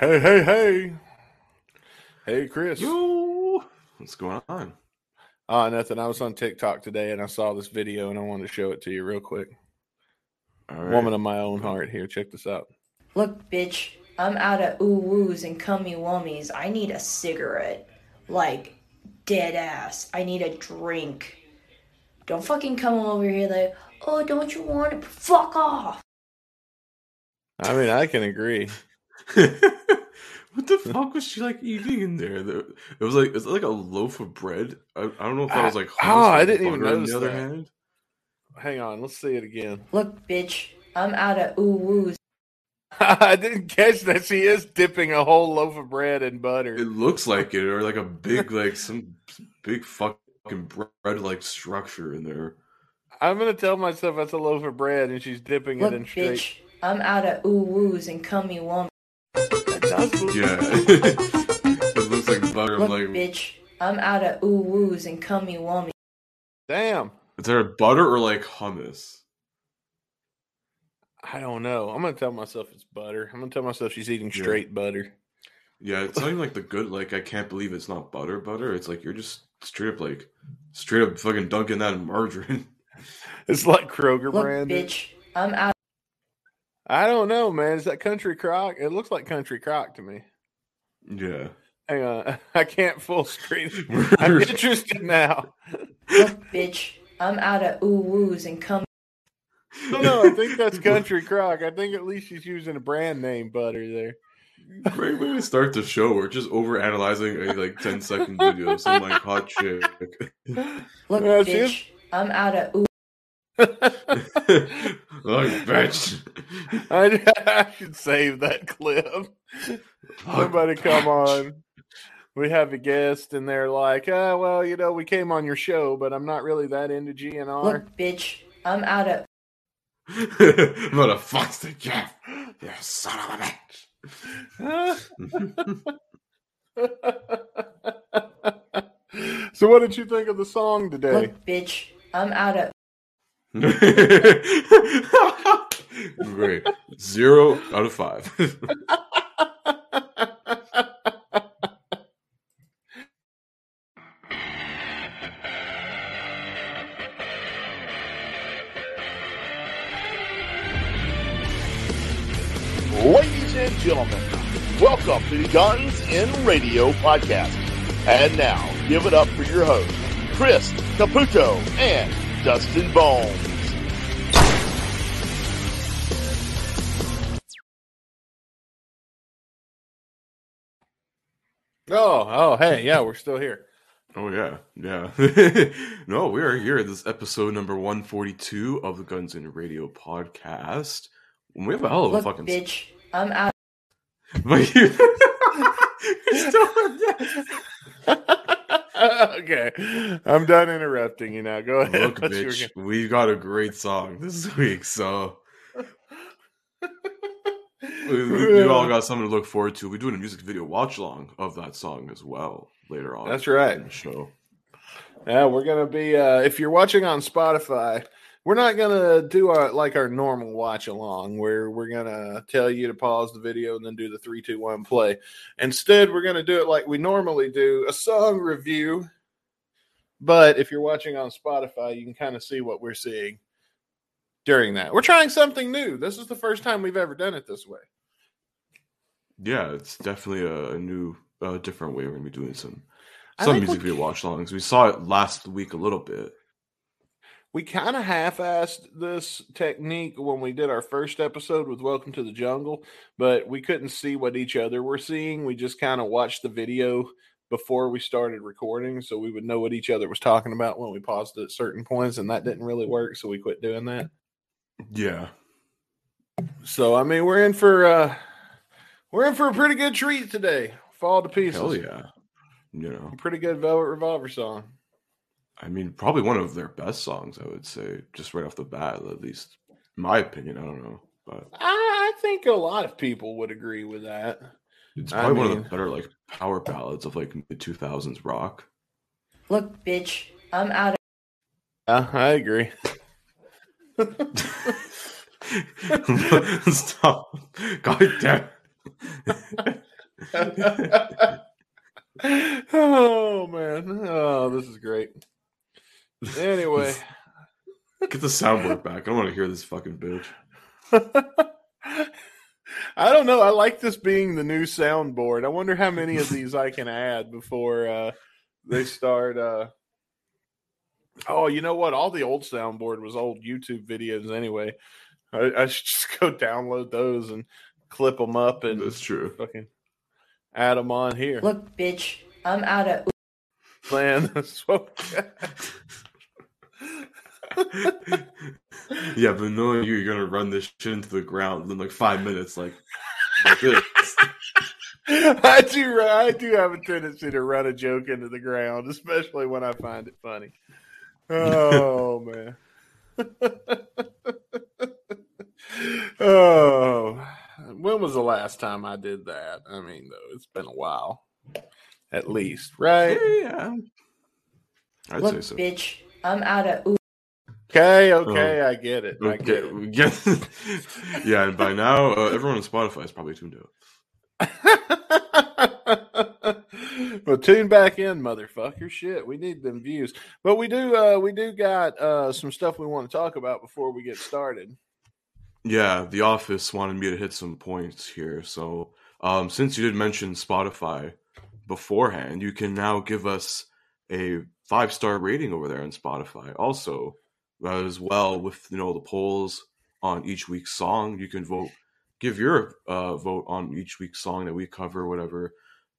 Hey, hey, hey. Hey, Chris. Yo, what's going on? Uh, nothing. I was on TikTok today and I saw this video and I wanted to show it to you real quick. All right. Woman of my own heart here. Check this out. Look, bitch, I'm out of ooh woos and cummy wummies. I need a cigarette. Like, dead ass. I need a drink. Don't fucking come over here like, oh, don't you want it? Fuck off. I mean, I can agree. what the fuck was she like eating in there? It was like it's like a loaf of bread. I, I don't know if that was like ah, I- oh, I didn't even butter on notice the other hand. Hang on. Let's see it again. Look, bitch, I'm out of ooh woos. I didn't catch that she is dipping a whole loaf of bread in butter. It looks like it, or like a big like some big fucking bread like structure in there. I'm going to tell myself that's a loaf of bread and she's dipping Look, it in straight. bitch, I'm out of ooh woos and cummy wummies. That Yeah, it looks like butter. I'm Look, like, bitch, I'm out of ooh woos and cummy wummies. Damn. is there butter or like hummus? I don't know. I'm going to tell myself it's butter. I'm going to tell myself she's eating Yeah. straight butter. Yeah, it's not even like the good. Like I can't believe it's not butter. Butter. It's like you're just straight up like straight up fucking dunking that in margarine. It's like Kroger Look, brand. bitch, I'm out. I don't know, man. Is that Country Crock? It looks like Country Crock to me. Yeah. Hang on. I can't full screen. I'm interested now. Look, bitch, I'm out of ooh woos and come. No, no, I think that's Country Crock. I think at least she's using a brand name butter there. Great way to start the show. We're just over analyzing a like 10 second video of some like hot chick. Look, Yeah, she bitch, I'm out of ooh. Like bitch. I, I should save that clip. Somebody come on. We have a guest, and they're like, "Ah, well, you know, we came on your show, but I'm not really that into GNR." Look, bitch, I'm out of. I'm gonna fuck the Jeff. You son of a bitch. so, what did you think of the song today? Look, bitch, I'm out of. Great. Zero out of five. Ladies and gentlemen, welcome to the Guns and Radio podcast. And now, give it up for your hosts, Chris Caputo and Dustin Bones. Oh, oh, hey, yeah, we're still here. Oh yeah, yeah. no, we are here. This is episode number one forty two of the Guns and Radio podcast. We have a hell of a Look, fucking. bitch, I'm out. But you- You're still- okay, I'm done interrupting you now. Go ahead. Look, What you were bitch, we got a great song this week, so we, we- we all got something to look forward to. We're doing a music video watch along of that song as well later on. That's right. show. Yeah, we're gonna be. Uh, if you're watching on Spotify, we're not gonna do our like our normal watch along, where we're gonna tell you to pause the video and then do the three, two, one, play. Instead, we're gonna do it like we normally do, a song review. But if you're watching on Spotify, you can kind of see what we're seeing during that. We're trying something new. This is the first time we've ever done it this way. Yeah, it's definitely a, a new, uh, different way we're gonna be doing some some music we- video watch alongs. We saw it last week a little bit. We kind of half-assed this technique when we did our first episode with welcome to the jungle but we couldn't see what each other were seeing. We just kind of watched the video before we started recording so we would know what each other was talking about when we paused at certain points and that didn't really work so we quit doing that. Yeah, so i mean we're in for uh we're in for a pretty good treat today. Fall to pieces. hell yeah. You know, a pretty good velvet revolver song I mean, probably one of their best songs. I would say, just right off the bat, at least, my opinion. I don't know, but i, I think a lot of people would agree with that it's I probably one of the better like power ballads of like the two thousands rock. Look, bitch, I'm out of. yeah i agree Stop. God damn. oh man. Oh, this is great. Anyway. Get the soundboard back. I don't want to hear this fucking bitch. I don't know. I like this being the new soundboard. I wonder how many of these I can add before uh, they start. Uh... Oh, you know what? All the old soundboard was old YouTube videos anyway. I, I should just go download those and clip them up and That's true. fucking add them on here. Look, bitch, I'm out of. Man, that's what- yeah, but knowing you, you're gonna run this shit into the ground in like five minutes, like, like this. I do. I do have a tendency to run a joke into the ground, especially when I find it funny. Oh man. oh, when was the last time I did that? I mean, though, it's been a while, at least, right? yeah, I'd Look, say so. bitch, I'm out of. Okay, okay, I get it. I get it. get- yeah, and by now, uh, everyone on Spotify is probably tuned out. well, tune back in, motherfucker. Shit, we need them views. But we do, uh, we do got uh, some stuff we want to talk about before we get started. Yeah, The Office wanted me to hit some points here. So, um, since you did mention Spotify beforehand, you can now give us a five star rating over there on Spotify. Also, as well with you know the polls on each week's song, you can vote, give your uh, vote on each week's song that we cover, whatever,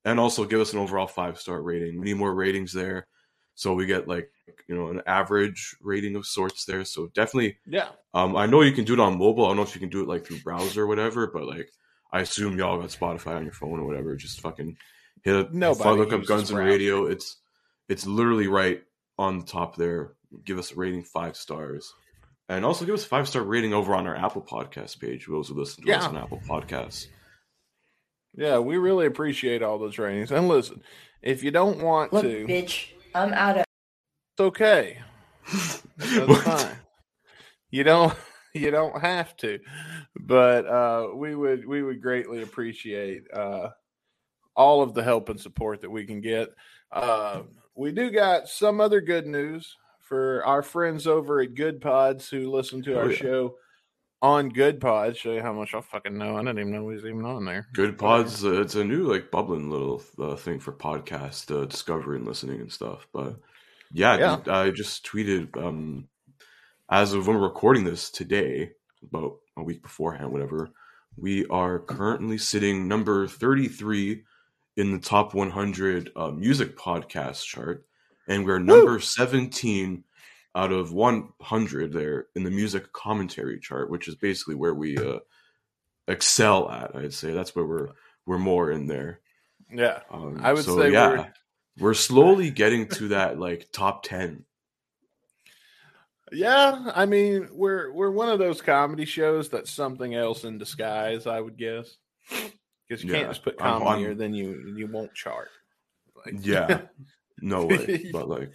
and also give us an overall five star rating. We need more ratings there, so we get like you know an average rating of sorts there. So definitely Yeah, um, I know you can do it on mobile. I don't know if you can do it like through browser or whatever, but like I assume y'all got Spotify on your phone or whatever. Just fucking hit it. Nobody If I look up Guns and. Radio, it's it's literally right on the top there. Give us a rating five stars, and also give us a five star rating over on our Apple Podcast page. Those who listen to us on Apple Podcasts. yeah, we really appreciate all those ratings. And listen, if you don't want Look, to, bitch, I'm out of. it's okay. That's fine. You don't you don't have to. But uh we would we would greatly appreciate uh all of the help and support that we can get. Uh we do got some other good news for our friends over at Good Pods who listen to Oh, our yeah. show on Good Pods. Show you how much I fucking know. I didn't even know he was even on there. Good pods. Uh, it's a new like bubbling little uh, thing for podcast uh, discovery and listening and stuff. But yeah, Yeah. dude, I just tweeted um, as of when we're recording this today, about a week beforehand, whatever. We are currently sitting number thirty three in the top one hundred uh, music podcast chart, and we're number seventeen out of one hundred there in the music commentary chart, which is basically where we. Uh, excel at. I'd say that's where we're we're more in there. Yeah. Um, I would so, say yeah, we're- we're slowly getting to that like top ten. Yeah, I mean, we're we're one of those comedy shows that's something else in disguise, I would guess. Because you Yeah, can't just put I'm- comedy, I'm- or then you you won't chart. Like, Yeah, no way. But like,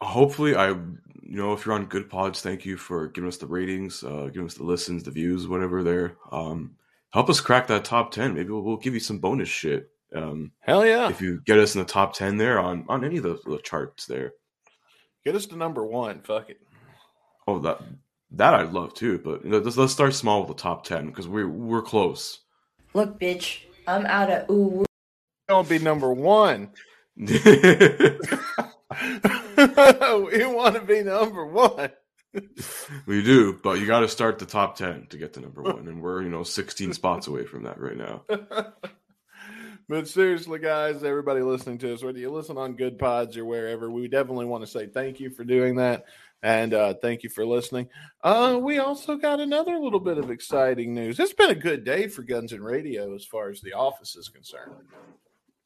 hopefully, I you know if you're on Good Pods, thank you for giving us the ratings, uh, giving us the listens, the views, whatever. There, um, help us crack that top ten. Maybe we'll, we'll give you some bonus shit. Um, hell yeah, if you get us in the top ten there on on any of the, the charts there. get us to number one. Fuck it. Oh, that that I'd love too. But you know, let's let's start small with the top ten because we're we're close. Look, bitch, I'm out of. Ooh, woo. Don't be number one. we want to be number one. we do, but you got to start the top 10 to get to number one. And we're, you know, 16 spots away from that right now. but seriously, guys, everybody listening to us, whether you listen on Good Pods or wherever, we definitely want to say thank you for doing that. And uh, thank you for listening. Uh, we also got another little bit of exciting news. It's been a good day for Guns and Radio as far as the office is concerned.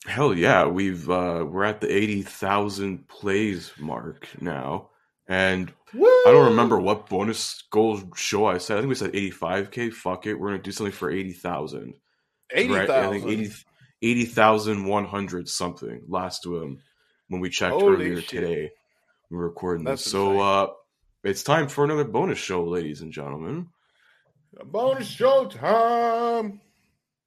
Hell yeah. We've, uh, we're at the 80,000 plays mark now. And I don't remember what bonus goal show I said. I think we said 85K. Fuck it. We're going to do something for 80,000. Eighty Right? I think thousand. 80 80,100 something last um, when we checked Holy earlier shit. today. We were recording That's this. So uh, it's time for another bonus show, ladies and gentlemen. Bonus show time.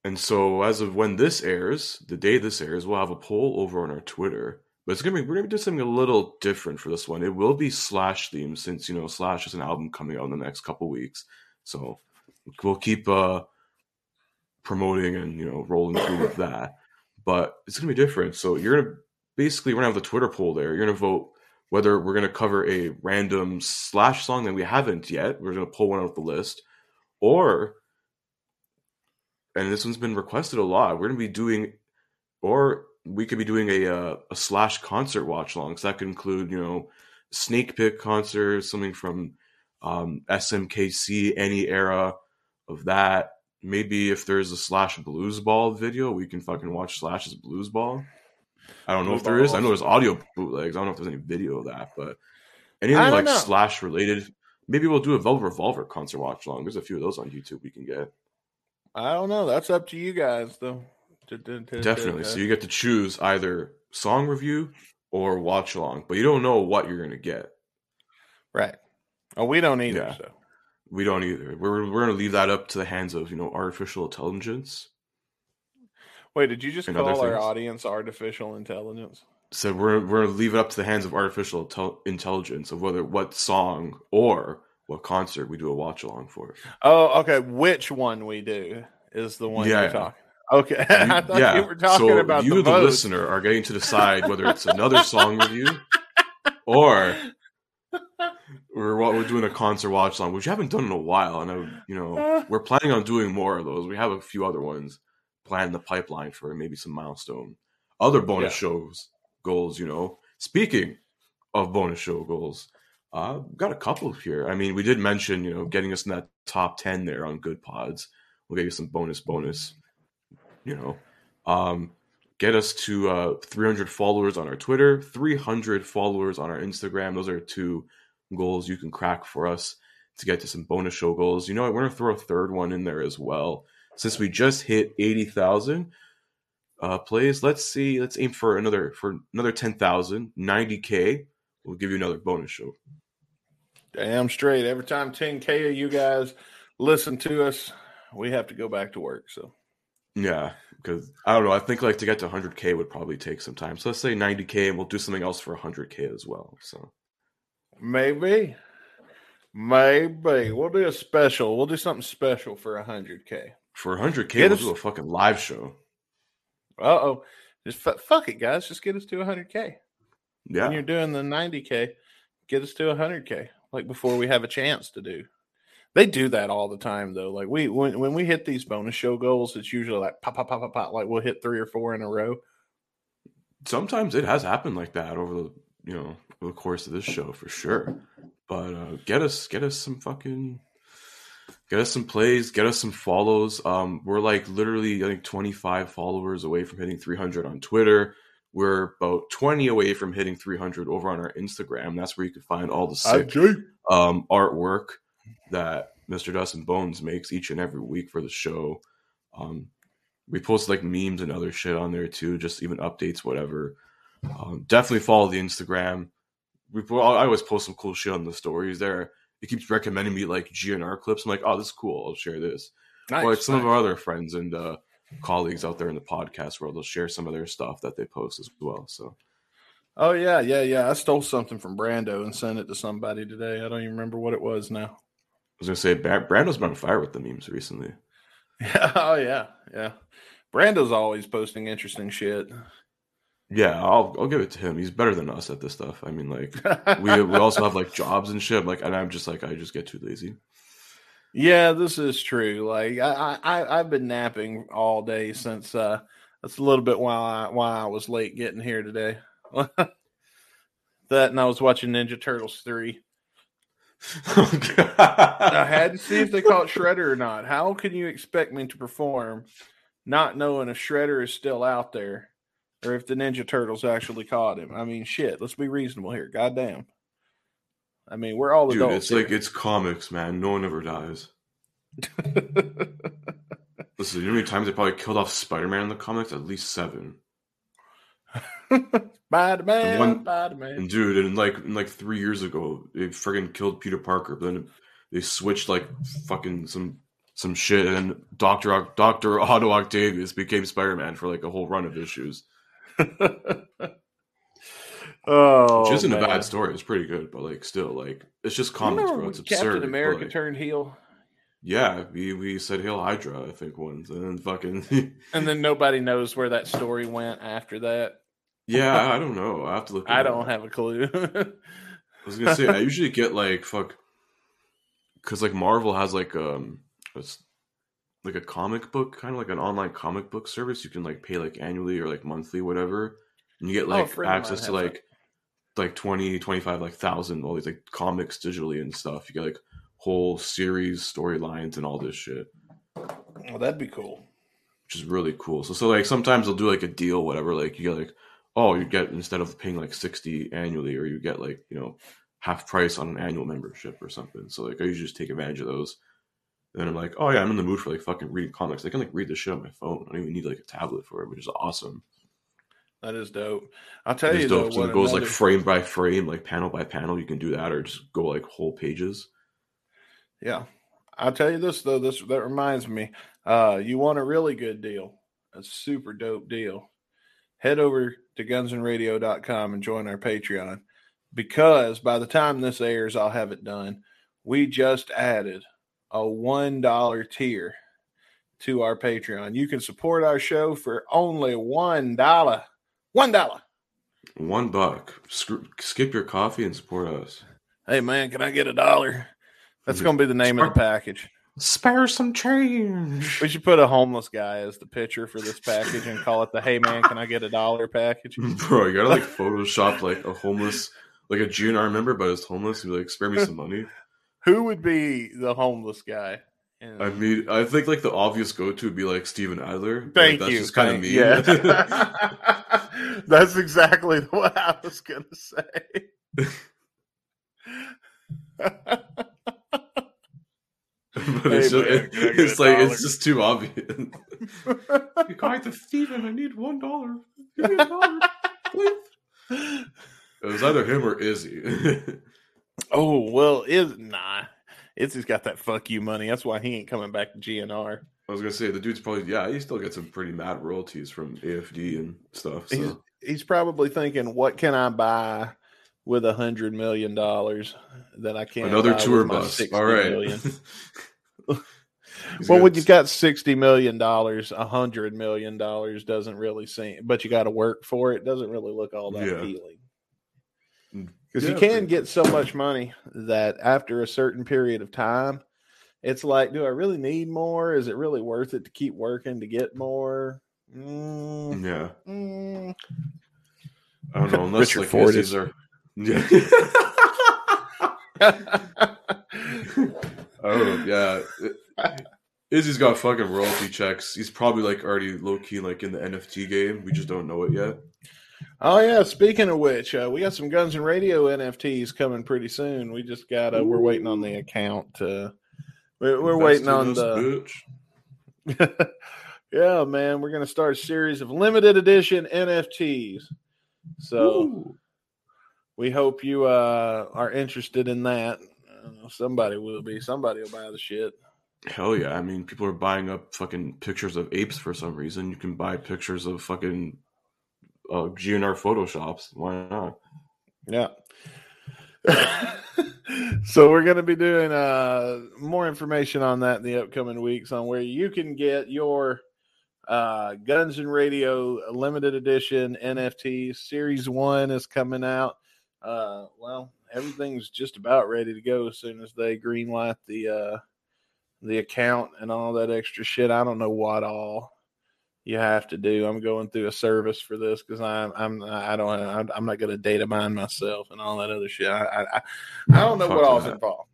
And so, as of when this airs, the day this airs, we'll have a poll over on our Twitter. But it's gonna be we're gonna do something a little different for this one. It will be Slash themed since you know Slash is an album coming out in the next couple weeks. So we'll keep uh promoting and you know rolling through with that. But it's gonna be different. So you're gonna basically we're gonna have the Twitter poll there. You're gonna vote whether we're gonna cover a random Slash song that we haven't yet. We're gonna pull one out of the list, or and this one's been requested a lot. We're gonna be doing, or we could be doing a uh, a slash concert watch along. So that could include, you know, Snake Pit concert, something from um, SMKC, any era of that. Maybe if there's a slash blues ball video, we can fucking watch Slash's blues ball. I don't know if there is. I know there's audio bootlegs. I don't know if there's any video of that, but anything like know. slash related. Maybe we'll do a Velvet Revolver concert watch along. There's a few of those on YouTube we can get. I don't know. That's up to you guys, though. Definitely. So you get to choose either song review or watch along, but you don't know what you're going to get. Right. Oh, we don't either. Yeah. So we don't either. We're we're going to leave that up to the hands of you know artificial intelligence. Wait, did you just call our audience artificial intelligence? So we're we're leave it up to the hands of artificial tel- intelligence of whether what song or what concert we do a watch along for. Oh, okay. Which one we do is the one yeah, you're talking. Okay, you, I thought yeah. you were talking so about you, the, the listener, are getting to decide whether it's another song review or we're we're doing a concert watch along, which we haven't done in a while, and I, you know we're planning on doing more of those. We have a few other ones in the pipeline for maybe some milestone, other bonus yeah. shows goals. You know, speaking of bonus show goals, uh, got a couple here. I mean, we did mention you know getting us in that top ten there on good pods. We'll get you some bonus bonus you know, um, get us to uh, 300 followers on our Twitter, 300 followers on our Instagram. Those are two goals you can crack for us to get to some bonus show goals. You know? We're going to throw a third one in there as well. Since we just hit 80,000 uh, plays, let's see. Let's aim for another for another 10,000, 90K. We'll give you another bonus show. Damn straight. Every time 10K of you guys listen to us, we have to go back to work. So yeah, because I don't know. I think like to get to 100k would probably take some time. So let's say 90k, and we'll do something else for 100k as well. So maybe, maybe we'll do a special. We'll do something special for 100k. For 100k, get we'll do a fucking live show. Uh oh, just fuck it, guys. Just get us to 100k. Yeah, when you're doing the 90k, get us to 100k. Like before we have a chance to do. They do that all the time though. Like we when when we hit these bonus show goals, it's usually like pop pop pop pop pop. Like we'll hit three or four in a row. Sometimes it has happened like that over the you know the course of this show for sure. But uh, get us get us some fucking get us some plays, get us some follows. Um, we're like literally I think 25 followers away from hitting 300 on Twitter. We're about 20 away from hitting 300 over on our Instagram. That's where you can find all the sick um, artwork that Mr. Dustin Bones makes each and every week for the show. Um, we post like memes and other shit on there too, just even updates, whatever. Um, definitely follow the Instagram. We I always post some cool shit on the stories there. It keeps recommending me like GNR clips. I'm like, oh, this is cool. I'll share this. Nice, or like some nice. of our other friends and uh, colleagues out there in the podcast world, they'll share some of their stuff that they post as well. So. Oh yeah, yeah, yeah. I stole something from Brando and sent it to somebody today. I don't even remember what it was now I was gonna say Brando's been on fire with the memes recently. Yeah, oh yeah, yeah. Brando's always posting interesting shit. Yeah, I'll I'll give it to him. He's better than us at this stuff. I mean, like we we also have like jobs and shit. Like, and I'm just like I just get too lazy. Yeah, this is true. Like I I I've been napping all day since uh that's a little bit why I why I was late getting here today. that and I was watching Ninja Turtles three. I had to see if they caught Shredder or not. How can you expect me to perform not knowing if Shredder is still out there or if the Ninja Turtles actually caught him? I mean, shit, let's be reasonable here. Goddamn. I mean, we're all Dude, adults. It's here. like it's comics, man. No one ever dies. Listen, you know how many times they probably killed off Spider Man in the comics? At least seven. Spider Man, Spider Man. And Dude, and like like three years ago, they friggin' killed Peter Parker. But then they switched like fucking some some shit, and Doctor Doctor Otto Octavius became Spider Man for like a whole run of issues. oh, Which isn't man. a bad story. It's pretty good, but like still, like it's just comics, bro. when It's Captain absurd. but, America like, turned heel, yeah, we we said Hail Hydra, I think once, and then fucking and then nobody knows where that story went after that. yeah, I don't know. I have to look. it I up. don't have a clue. I was gonna say I usually get like fuck, because like Marvel has like um, it's like a comic book kind of like an online comic book service. You can like pay like annually or like monthly, whatever, and you get Oh, like of access to like like 20, 25, like thousand all these like comics digitally and stuff. You get like whole series storylines and all this shit. well, that'd be cool. which is really cool. So, so like sometimes they'll do like a deal, whatever. Like you get like, oh, you get instead of paying like sixty annually, or you get like you know half price on an annual membership or something. So like I usually just take advantage of those. And then I'm like, oh yeah, I'm in the mood for like fucking reading comics. I can like read this shit on my phone. I don't even need like a tablet for it, which is awesome. That is dope. I'll tell It's you dope. though, So it goes another- like frame by frame, like panel by panel. You can do that, or just go like whole pages. Yeah. I'll tell you this though, this that reminds me. Uh you want a really good deal, a super dope deal. Head over to gunsandradio.com and join our Patreon because by the time this airs, I'll have it done. We just added a one dollar tier to our Patreon. You can support our show for only one dollar. One dollar. One buck. Skip your coffee and support us. Hey man, can I get a dollar? That's Mhm. gonna be the name of the package. Spare some change. We should put a homeless guy as the pitcher for this package and call it the "Hey man, can I get a dollar?" package. Bro, you gotta like Photoshop like a homeless, like a GNR member, but it's homeless. You like spare me some money. Who would be the homeless guy? And- I mean, I think like the obvious go to would be like Steven Adler. thank like, that's you. Just kind of me. Yeah. That's exactly what I was gonna say. but it's, Hey, just, man, it, it's like dollar? it's just too obvious. you guys, the Steven, I need one dollar. Give me a dollar, please. It was either him or Izzy. Oh well, is nah. Izzy's got that fuck you money. That's why he ain't coming back to GNR. I was gonna say the dude's probably yeah. He still gets some pretty mad royalties from AFD and stuff. So. He's he's probably thinking, what can I buy with a hundred million dollars that I can't Another tour bus. 60 All right. well, when you've got sixty million dollars, a hundred million dollars doesn't really seem, but you got to work for it. Doesn't really look all that Yeah. appealing because yeah, you can get so much money that after a certain period of time, it's like, do I really need more? Is it really worth it to keep working to get more? Mm, yeah, mm. I don't know. Unless Richard like Ford is- are. Yeah. oh yeah. Izzy's got fucking royalty checks. He's probably like already low key like in the NFT game. We just don't know it yet. Oh yeah. Speaking of which, uh, we got some Guns and Radio NFTs coming pretty soon. We just got. to We're waiting on the account. To, we're we're waiting on the. yeah, man. We're gonna start a series of limited edition NFTs. So Ooh. we hope you uh, are interested in that. Uh, somebody will be. Somebody will buy the shit. Hell yeah! I mean, people are buying up fucking pictures of apes for some reason. You can buy pictures of fucking uh, GNR photoshops. Why not? Yeah. so we're going to be doing uh, more information on that in the upcoming weeks on where you can get your uh, Guns and Radio limited edition NFT. Series one is coming out. Uh, well, everything's just about ready to go as soon as they greenlight the uh, the account and all that extra shit. I don't know what all you have to do. I'm going through a service for this because I'm I'm I don't I'm, not going to data mine myself and all that other shit. I I, I- I don't know what all's that. involved.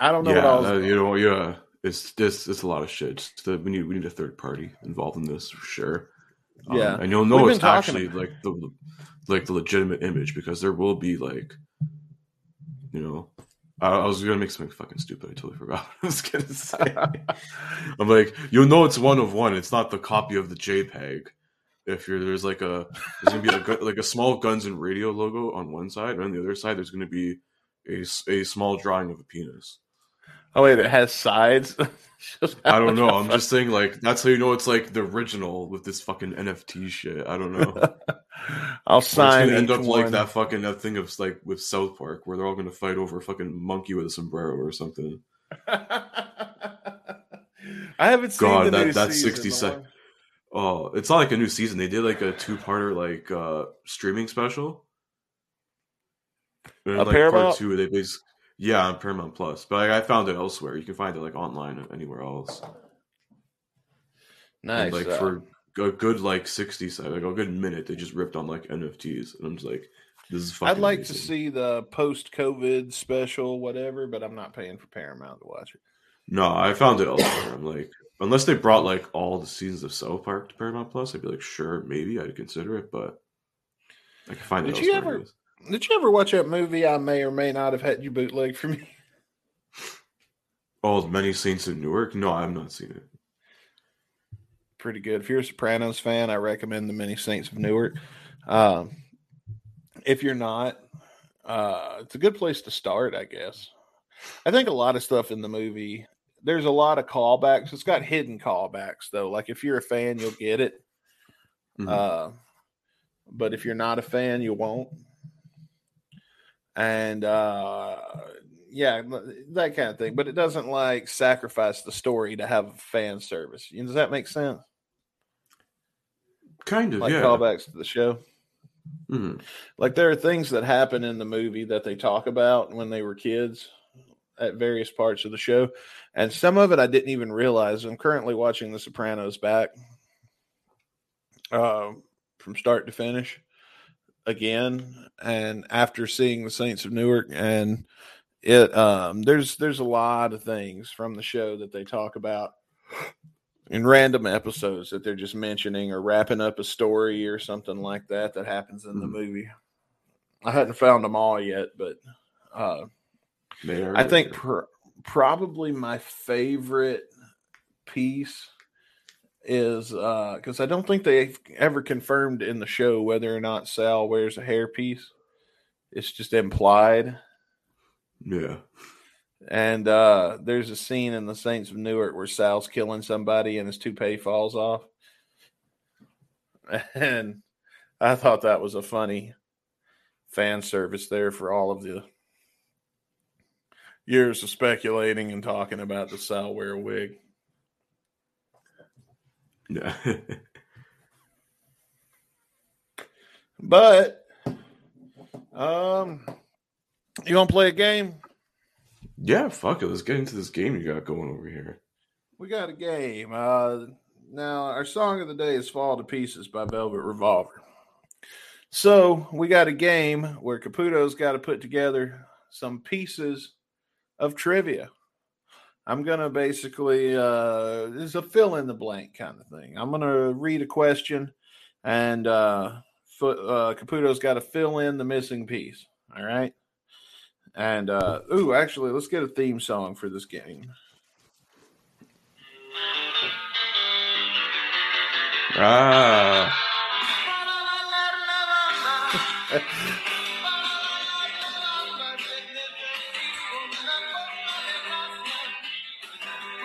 I don't know yeah, what all's involved. you know, yeah, it's this. It's a lot of shit. The, we need we need a third party involved in this for sure. Um, Yeah. and you'll know We've it's actually like the like the legitimate image because there will be like, you know, I, I was gonna make something fucking stupid. I totally forgot what I was gonna say. I'm like, you'll know it's one of one. It's not the copy of the JPEG. If you're there's like a there's gonna be like a, like a small Guns and Radio logo on one side, and on the other side there's gonna be a, a small drawing of a penis. Oh wait, it has sides. I don't know. I'm just saying, like that's how you know it's like the original with this fucking NFT shit. I don't know. I'll Or it's sign. gonna end each up like that fucking that thing of like with South Park where they're all gonna fight over a fucking monkey with a sombrero or something. I haven't seen God, the that- new that's season, 60 seconds. sec- one- Oh, it's not like a new season. They did like a two-parter like uh streaming special. And, A like Paramount? part two, they basically yeah on Paramount Plus, but like, I found it elsewhere. You can find it like online anywhere else. Nice. And, like uh, for a good like sixty sec- like a good minute, they just ripped on like NFTs, and I'm just like, this is. Fucking I'd like to see the post-COVID special, whatever, but I'm not paying for Paramount to watch it. No, I found it elsewhere. I'm like, unless they brought like all the seasons of South Park to Paramount Plus, I'd be like, sure, maybe I'd consider it, but I can find it Did you elsewhere. ever- Did you ever watch that movie? I may or may not have had you bootleg for me. Oh, Many Saints in Newark? No, I've not seen it. Pretty good. If you're a Sopranos fan, I recommend the Many Saints of Newark. Um, if you're not, uh, it's a good place to start, I guess. I think a lot of stuff in the movie. There's a lot of callbacks. It's got hidden callbacks though. Like if you're a fan, you'll get it. Mhm. Uh, but if you're not a fan, you won't. And uh, yeah, that kind of thing. But it doesn't like sacrifice the story to have fan service. Does that make sense? Kind of, Like yeah. callbacks to the show. Mhm. Like there are things that happen in the movie that they talk about when they were kids at various parts of the show. And some of it I didn't even realize. I'm currently watching The Sopranos back uh, from start to finish again. And after seeing The Saints of Newark and it um there's there's a lot of things from the show that they talk about in random episodes that they're just mentioning or wrapping up a story or something like that that happens in the Mhm. movie. I hadn't found them all yet, but uh, They are I think pr- probably my favorite piece is because I don't think they've ever confirmed in the show whether or not Sal wears a hairpiece. It's just implied. yeah. And uh, there's a scene in the Saints of Newark where Sal's killing somebody and his toupee falls off. And I thought that was a funny fan service there for all of the years of speculating and talking about the Sal wear wig. Yeah. But um you want to play a game? Yeah, fuck it. Let's get into this game you got going over here. We got a game. Uh, now, our song of the day is Fall to Pieces by Velvet Revolver. So, we got a game where Caputo's got to put together some pieces of trivia. I'm going to basically, uh, it's a fill in the blank kind of thing. I'm going to read a question, and uh, uh, Caputo's got to fill in the missing piece. All right. And, uh, ooh, actually, let's get a theme song for this game. Ah.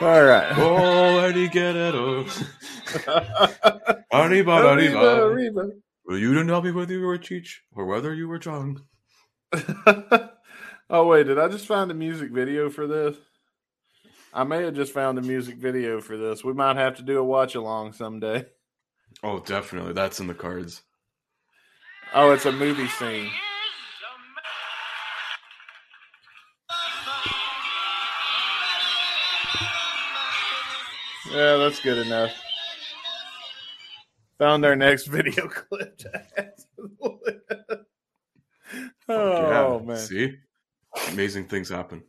All right. Oh, where do you get it? Oh. Arriba, Arriba, arriba. arriba. Well, you didn't tell me whether you were Cheech or whether you were Chong. oh wait, did I just find a music video for this? I may have just found a music video for this. We might have to do a watch along someday. Oh, definitely. That's in the cards. Oh, it's a movie scene. Yeah, that's good enough. Found our next video clip. to add to the list. oh man. See? Amazing things happen.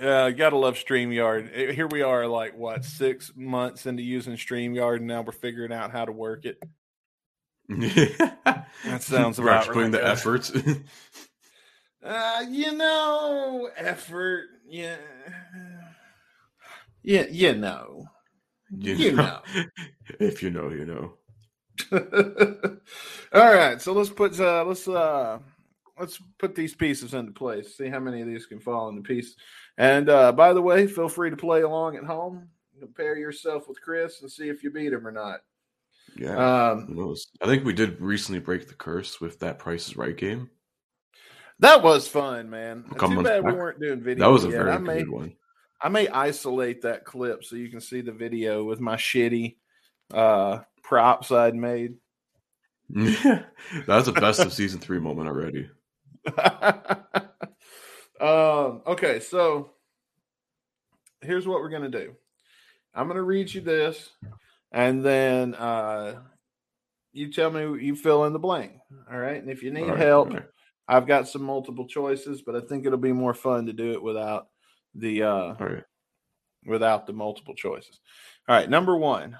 Yeah, you gotta love StreamYard. Eh, Here we are, like what, six months into using StreamYard, and now we're figuring out how to work it. that sounds about actually putting the yeah. effort. Uh, you know, effort. Yeah, yeah, you know. You know. if you know, you know. All right, so let's put uh let's uh let's put these pieces into place. See how many of these can fall into pieces. And uh, by the way, feel free to play along at home. Compare yourself with Chris and see if you beat him or not. Yeah. Um? I think we did recently break the curse with that Price is Right game. that was fun, man. Too bad we weren't doing video. That was a yet. very I may, good one. I may isolate that clip so you can see the video with my shitty uh, props I'd made. That's the best of season three moment already. um, okay, so here's what we're gonna do. I'm gonna read you this, and then uh, you tell me you fill in the blank. All right, and if you need right, help, right. I've got some multiple choices, but I think it'll be more fun to do it without the uh, right. without the multiple choices. All right, number one.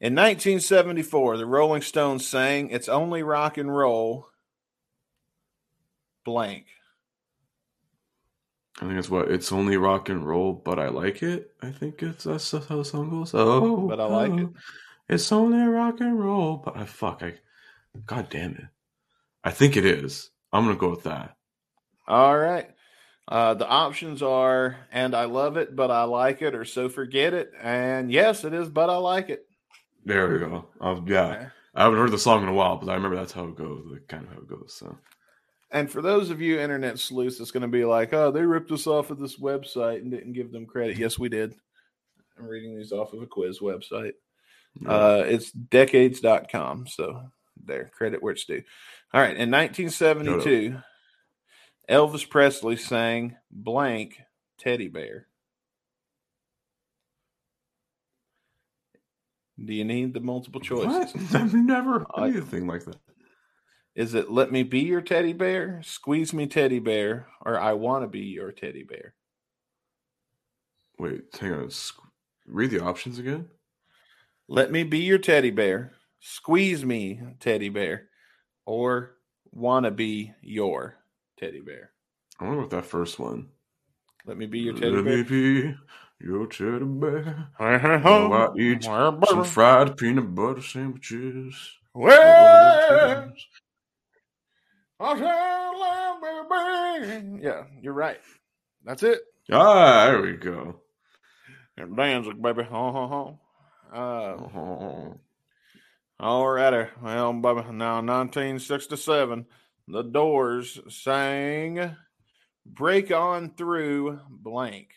In 1974, the Rolling Stones sang "It's Only Rock and Roll." Blank. I think it's what it's only rock and roll, but I like it. I think it's that's how the song goes. Oh, But I like it. oh, It's only rock and roll, but I fuck. I, god damn it. I think it is. I'm gonna go with that. All right. Uh, the options are, and I love it, but I like it, or so forget it. And yes, it is, but I like it. There we go. Um, yeah, Okay. I haven't heard the song in a while, but I remember that's how it goes. Like, kind of how it goes. So And for those of you internet sleuths, it's going to be like, oh, they ripped us off of this website and didn't give them credit. Yes, we did. I'm reading these off of a quiz website. yeah. Uh, it's decades.com. So there, credit where it's due. All right. In 1972, Elvis Presley sang blank teddy bear. Do you need the multiple choices? what? I've never heard I- anything like that. Is it let me be your teddy bear, squeeze me teddy bear, or I want to be your teddy bear? Wait, hang on. Read the options again. Let me be your teddy bear, squeeze me teddy bear, or want to be your teddy bear. I wonder what that first one. Let me be your teddy Let bear. me be your teddy bear. Uh-huh. Well, Oh, I eat some fried peanut butter sandwiches. Yeah, you're right. That's it. Ah, there we go. And Danzig, baby. Uh, uh, uh. Oh, All righty. Well, baby, now 1967, the Doors sang Break On Through Blank.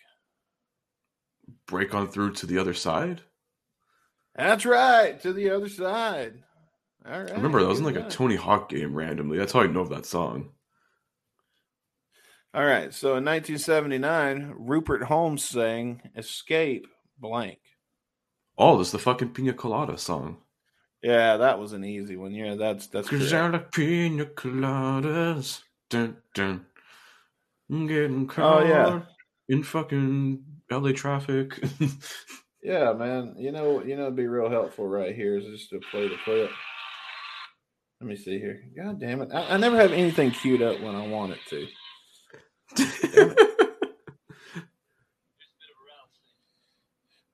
break on through to the other side. That's right, to the other side. All right. I remember that was in like a. Tony Hawk game randomly. That's how I know of that song. All right, so in 1979, Rupert Holmes sang Escape Blank. Oh, this is the fucking Pina Colada song. Yeah, that was an easy one. Yeah, that's that's Cause. I like pina coladas. Dun, dun. Getting Oh, caught yeah. in fucking LA traffic. Yeah, man. You know, you know, it'd be real helpful right here is just to play the clip. Let me see here. God damn it! I, I never have anything queued up when I want it to.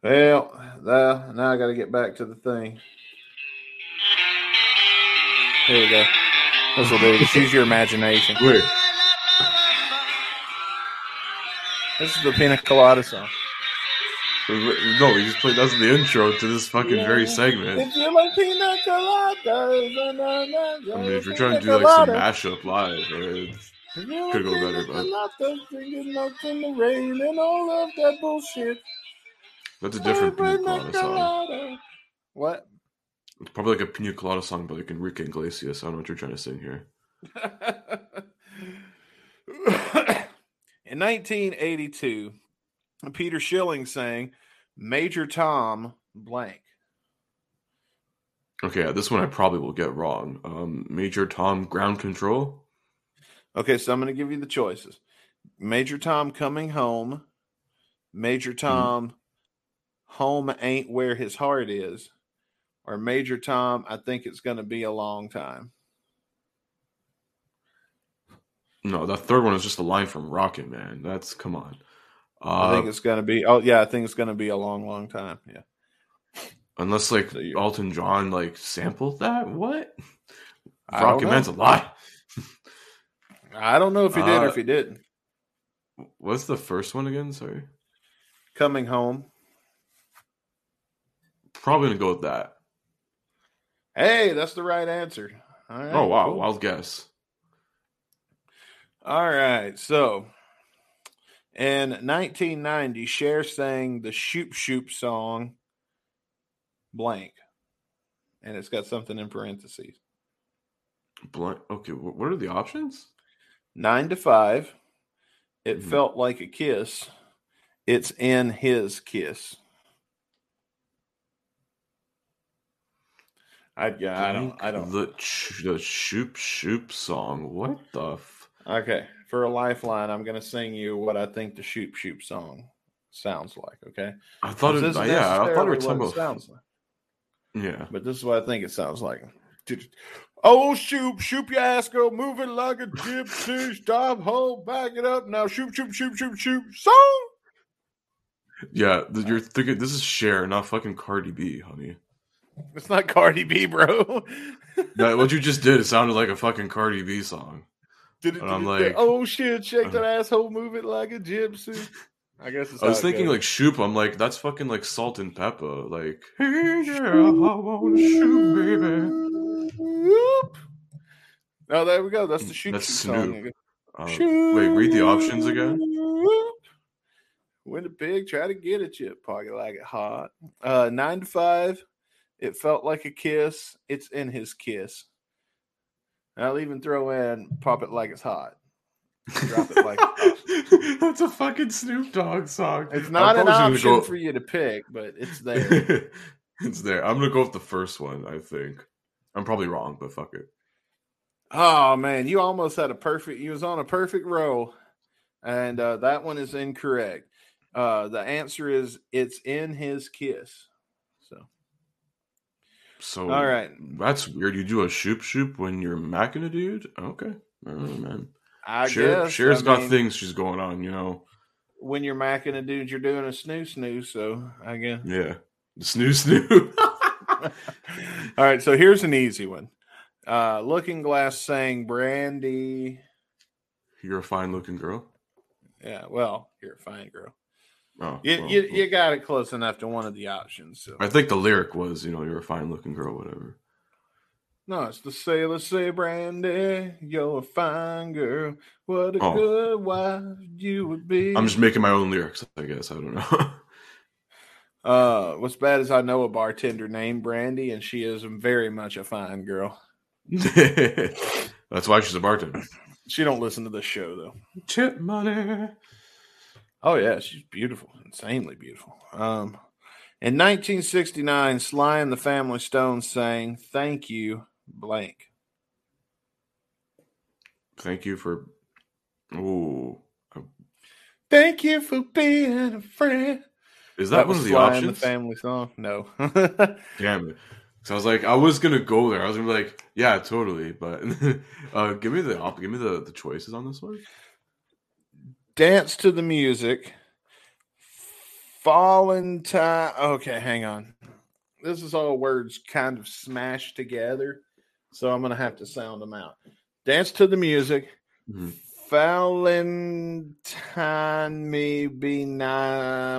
Well, uh, now I got to get back to the thing. Here we go. This will do. Just use your imagination. Wait, This is the Pina Colada song. No, we just played. That's the intro to this fucking very segment. If you like pina coladas, I mean, if you're trying to do like some mashup live, uh, could go better, but- Drinking in the rain and all of that bullshit. that's a different Pina Pina Colada song. What? It's probably like a Pina Colada song, but like Enrique Iglesias. I don't know what you're trying to sing here. In 1982, Peter Schilling saying Major Tom blank. Okay, this one I probably will get wrong. Um, Major Tom Ground Control. Okay, so I'm going to give you the choices Major Tom coming home, Major Tom home ain't where his heart is, or Major Tom, I think it's going to be a long time. No, that third one is just a line from Rocket Man. That's come on. I think Uh, it's going to be, oh, yeah, I think it's going to be a long, long time. Yeah. unless like So Elton John like sampled that. What? I don't know. Man's a lie. I don't know if he did or Uh, if he didn't. What's the first one again? Sorry. Coming home. Probably gonna go with that. Hey, that's the right answer. All right, oh wow, cool. wild guess. All right. So in 1990, Cher sang the Shoop Shoop song blank. And it's got something in parentheses. Blank. Okay, what are the options? Nine to five. It Mhm. felt like a kiss. It's in his kiss. I yeah, I don't I don't The ch- the shoop shoop song. What the? F- Okay, for a lifeline, I'm gonna sing you what I think the Shoop Shoop song sounds like. Okay, I thought it. Isn't Yeah, I thought we were necessarily talking it about. sounds like, Yeah. but this is what I think it sounds like. Oh, shoop, shoop your ass, go move it like a gypsy. Stop, hold, back it up now. Shoop, shoop, shoop, shoop, shoop. Song. Yeah, you're thinking this is Cher, not fucking Cardi B, honey. It's not Cardi B, bro. That, what you just did, it sounded like a fucking Cardi B song. Did it, And I'm like- oh shit, shake that asshole, move it like a gypsy. I guess it's I was thinking goes. like shoop. I'm like, that's fucking like salt and pepper. Like, hey yeah, I want to shoot, baby. Whoop. Oh, there we go. That's the shoot That's shoot. Snoop. Uh, wait, read the options again. Win the pig, try to get it, you pocket like it hot. Uh, nine to five. It felt like a kiss. It's in his kiss. And I'll even throw in pop it like it's hot. Drop it like it's hot. That's a fucking Snoop Dogg song. It's not an option go- for you to pick, but it's there. it's there. I'm gonna go with the first one. I think I'm probably wrong, but fuck it. oh man, you almost had a perfect. You was on a perfect roll, and uh, that one is incorrect. Uh, the answer is it's in his kiss. So So All right. that's weird. You do a shoop shoop when you're macking a dude. Okay, don't man. I Cher, guess Cher's I got mean, things she's going on. You know. when you're macking a dude, you're doing a snoo snoo. So I guess. Yeah. Snoo snoo. All right, so here's an easy one. Uh, Looking Glass saying Brandy. You're a fine looking girl. Yeah, well, you're a fine girl. Oh, You, well, you, well. you got it close enough to one of the options. So. I think the lyric was, you know, you're a fine looking girl, whatever. No, it's the sailor say, Brandy, you're a fine girl. What a Oh. good wife you would be. I'm just making my own lyrics, I guess. I don't know. Uh, what's bad is I know a bartender named Brandy, and she is very much a fine girl. That's why she's a bartender. She don't listen to this show though. Chip money. Oh yeah, she's beautiful, insanely beautiful. Um, in 1969, Sly and the Family Stone sang "Thank You" blank. Thank you for. Ooh. Thank you for being a friend. Is that, one was of the Sly and the? Family song. No. Damn it. So I was like, I was gonna go there. I was gonna be like, yeah, totally. But uh, give me the op- give me the, the choices on this one. Dance to the music. Fallen time. Okay, hang on. This is all words kind of smashed together, so I'm gonna have to sound them out. Dance to the music. Mhm. Valentine me be ni-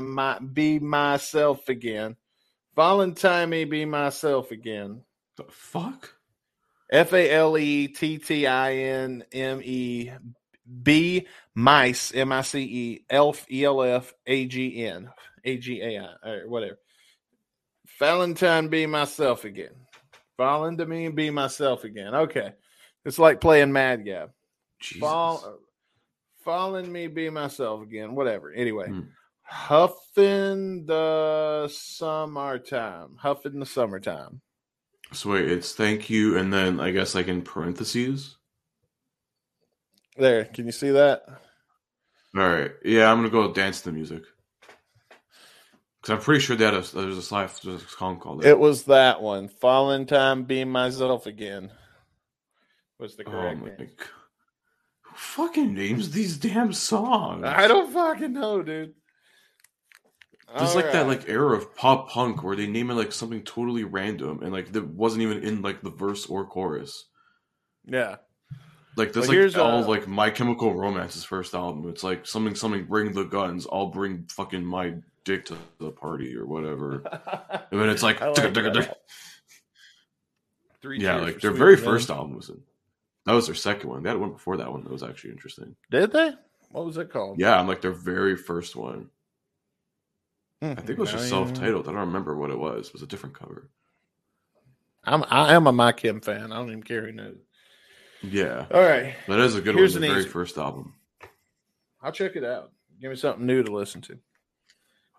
my, be myself again. Valentine me be myself again. The fuck? F A L E T T I N M E B mice M I C E elf E L F A G N A G A I or whatever. Valentine be myself again. Fall into me and be myself again. Okay. It's like playing Mad Gab. Jesus. Fall, falling me be myself again. Whatever. Anyway. Hmm. Huffing the summertime. Huffing the summertime. So wait, it's thank you, and then I guess like in parentheses. There. Can you see that? All right, yeah, I'm gonna go dance to the music because I'm pretty sure that is, there's a sli- there's a song called it. It was that one. Falling time, be myself again. Was the oh correct answer. god! Who fucking names these damn songs? I don't fucking know, dude. There's All like that like era of pop punk where they name it like something totally random and like that wasn't even in like the verse or chorus. yeah. Like that's here's, like all uh, like My Chemical Romance's first album. It's like something something bring the guns. I'll bring fucking my dick to the party or whatever. And then it's like, like "Ticka, ticka, that. Three yeah, like their very first album was in. That was their second one. They had one before that one that was actually interesting. Did they? What was it called? Yeah, I'm like their very first one. Hmm. I think it was just self-titled. I don't remember what it was. It was a different cover. I'm I am a My Chem fan. I don't even care who knows. Yeah, All right, that is a good Here's one. Their very first album. I'll check it out. Give me something new to listen to.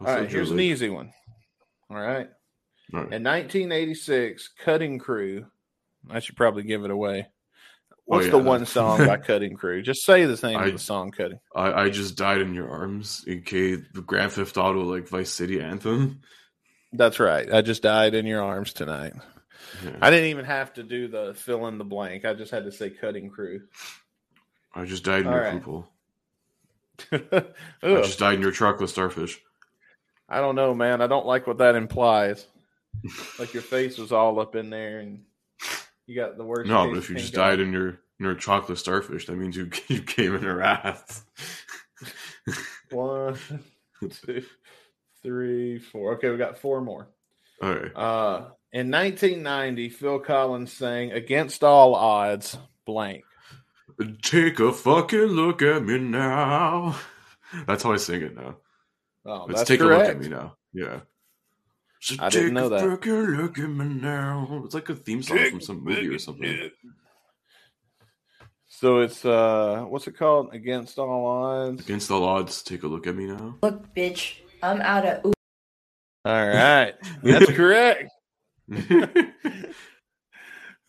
All Also here's an easy one. All right. All right. In 1986, Cutting Crew. I should probably give it away. Oh, What's Oh, yeah, the one song by Cutting Crew? Just say the name I- of the song, Cutting. I, I just died in your arms. The Grand Theft Auto like Vice City anthem. That's right. I just died in your arms tonight. Yeah. I didn't even have to do the fill in the blank. I just had to say Cutting Crew. I just died in All your right. Ugh. I just died in your chocolate starfish. I don't know, man. I don't like what that implies. like your face was all up in there, and you got the worst. No, but if you just died in your in your chocolate starfish, that means you you came in her ass. one, two, three, four. Okay, we got four more. All right. Uh, in 1990, Phil Collins sang "Against All Odds." Blank. Take a fucking look at me now. That's how I sing it now. Oh, Let's take correct. a look at me now. Yeah. So I didn't take know a that. fucking look at me now. It's like a theme song from some movie or something. So it's uh, what's it called? "Against All Odds." Against all odds, take a look at me now. Look, bitch, I'm out of ooh. All right, that's correct.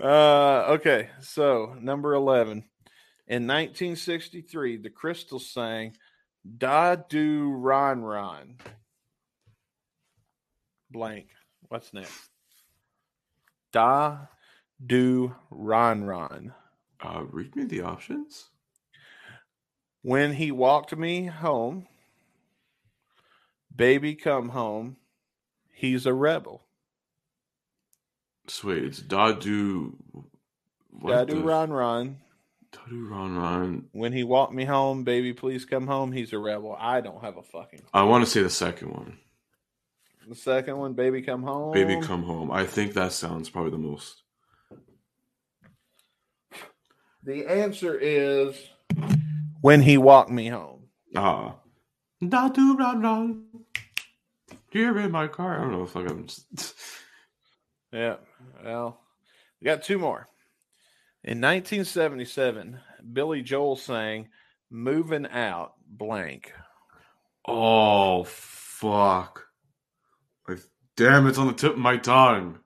Uh, okay, so number 11. In 1963, the Crystals sang Da Do Ron Ron. Blank. What's next? Da Do Ron Ron. uh, read me the options. When he walked me home, baby come home, he's a rebel. So wait, it's Da Do. what Da Do the- Ron Ron. Da Do Ron Ron. When he walked me home, baby, please come home. He's a rebel. I don't have a fucking. I want to say the second one. The second one, baby, come home. Baby Come Home. I think that sounds probably the most. The answer is when he walked me home. Ah. Da Do Ron Ron. You're in my car. I don't know if I'm just. Yeah. Well, we got two more. In 1977, Billy Joel sang "Moving Out" blank. Oh, fuck. Like, damn, it's on the tip of my tongue.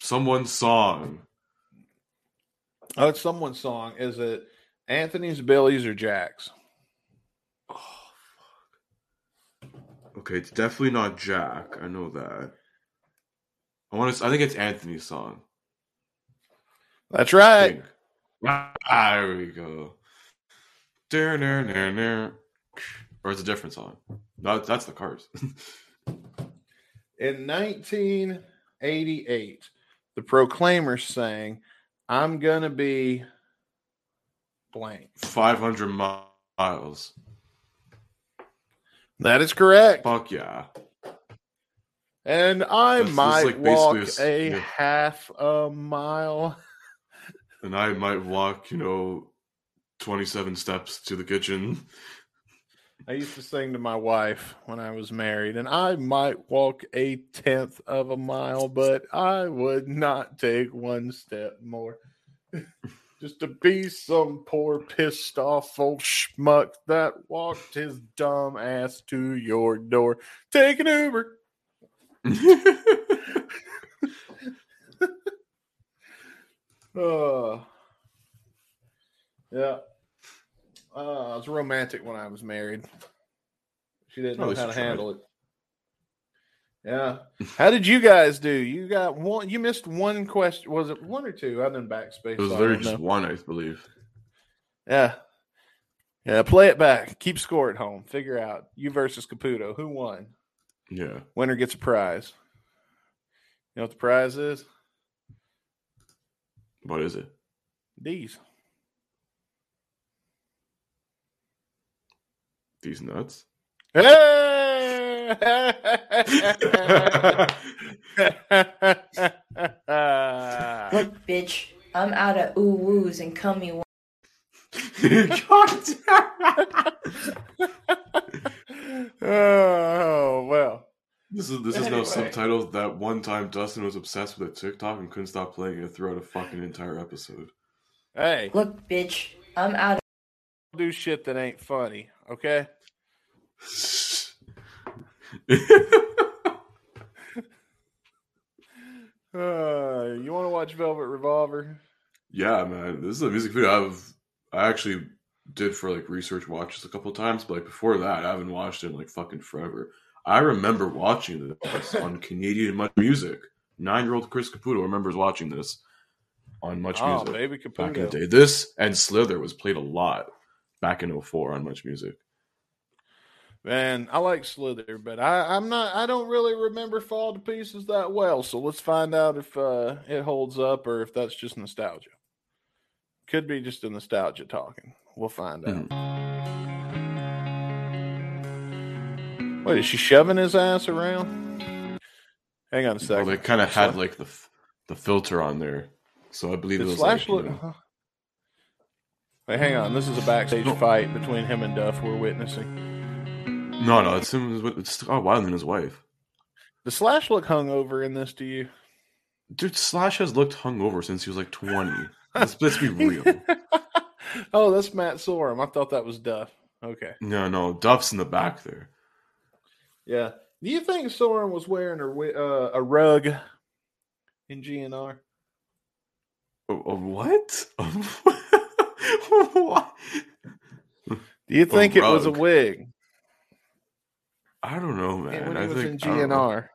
Someone's song. Oh, it's someone's song. Is it Anthony's, Billy's, or Jack's? Oh, fuck. Okay, it's definitely not Jack. I know that. I want to. I think it's Anthony's song. That's right. Ah, there we go. There, there, there, there. Or it's a different song. No, that's the Cars. In 1988, the Proclaimers sang "I'm gonna be blank." Five hundred miles. That is correct. Fuck yeah. And I That's might like walk a, yeah. half a mile. And I might walk, you know, twenty-seven steps to the kitchen. I used to sing to my wife when I was married, and I might walk a tenth of a mile, but I would not take one step more. Just to be some poor pissed off old schmuck that walked his dumb ass to your door. Take an Uber. Uh, yeah. Uh, I was romantic when I was married. She didn't know least how to tried. handle it. Yeah. How did you guys do? You got one. You missed one question. Was it one or two? I didn't backspace. It was literally just know. one, I believe. Yeah. Yeah. Play it back. Keep score at home. Figure out you versus Caputo. Who won? Yeah. Winner gets a prize. You know what the prize is? What is it? These. These nuts. Hey! Look, bitch, I'm out of ooh woos and come me. God oh well. This is this is no Anyway. subtitle. That one time Dustin was obsessed with a TikTok and couldn't stop playing it throughout a fucking entire episode. Hey, Look, bitch, I'm out of do shit that ain't funny, okay? Uh, you want to watch Velvet Revolver? yeah, man, this is a music video I've I actually did for like research watches a couple times, but like before that, I haven't watched it in like fucking forever. I remember watching this on Canadian Much Music. Nine year old Chris Caputo remembers watching this on Much Music. oh, Music baby back in the day. This and Slither was played a lot back in 04 on Much Music. Man, I like Slither, but I, I'm not. I don't really remember Fall to Pieces that well. So let's find out if uh, it holds up or if that's just nostalgia. Could be just a nostalgia talking. We'll find out. Mm-hmm. Wait, is she shoving his ass around? Hang on a Well, second. they kind of had Sla- like the the filter on there, so I believe it was Slash like, you look? know- huh? Wait, hang on. This is a backstage No. fight between him and Duff. We're witnessing. no, no, it's him. It's Scott Weiland and his wife. Does Slash look hungover in this to you? Dude, Slash has looked hungover since he was like 20. let's, let's be real. oh, that's Matt Sorum. I thought that was Duff. Okay. No, no, Duff's in the back there. Yeah. Do you think Sorum was wearing a uh, a rug in GNR? A, a what? what? Do you think it was a wig I don't know, man. when I was think in. GNR?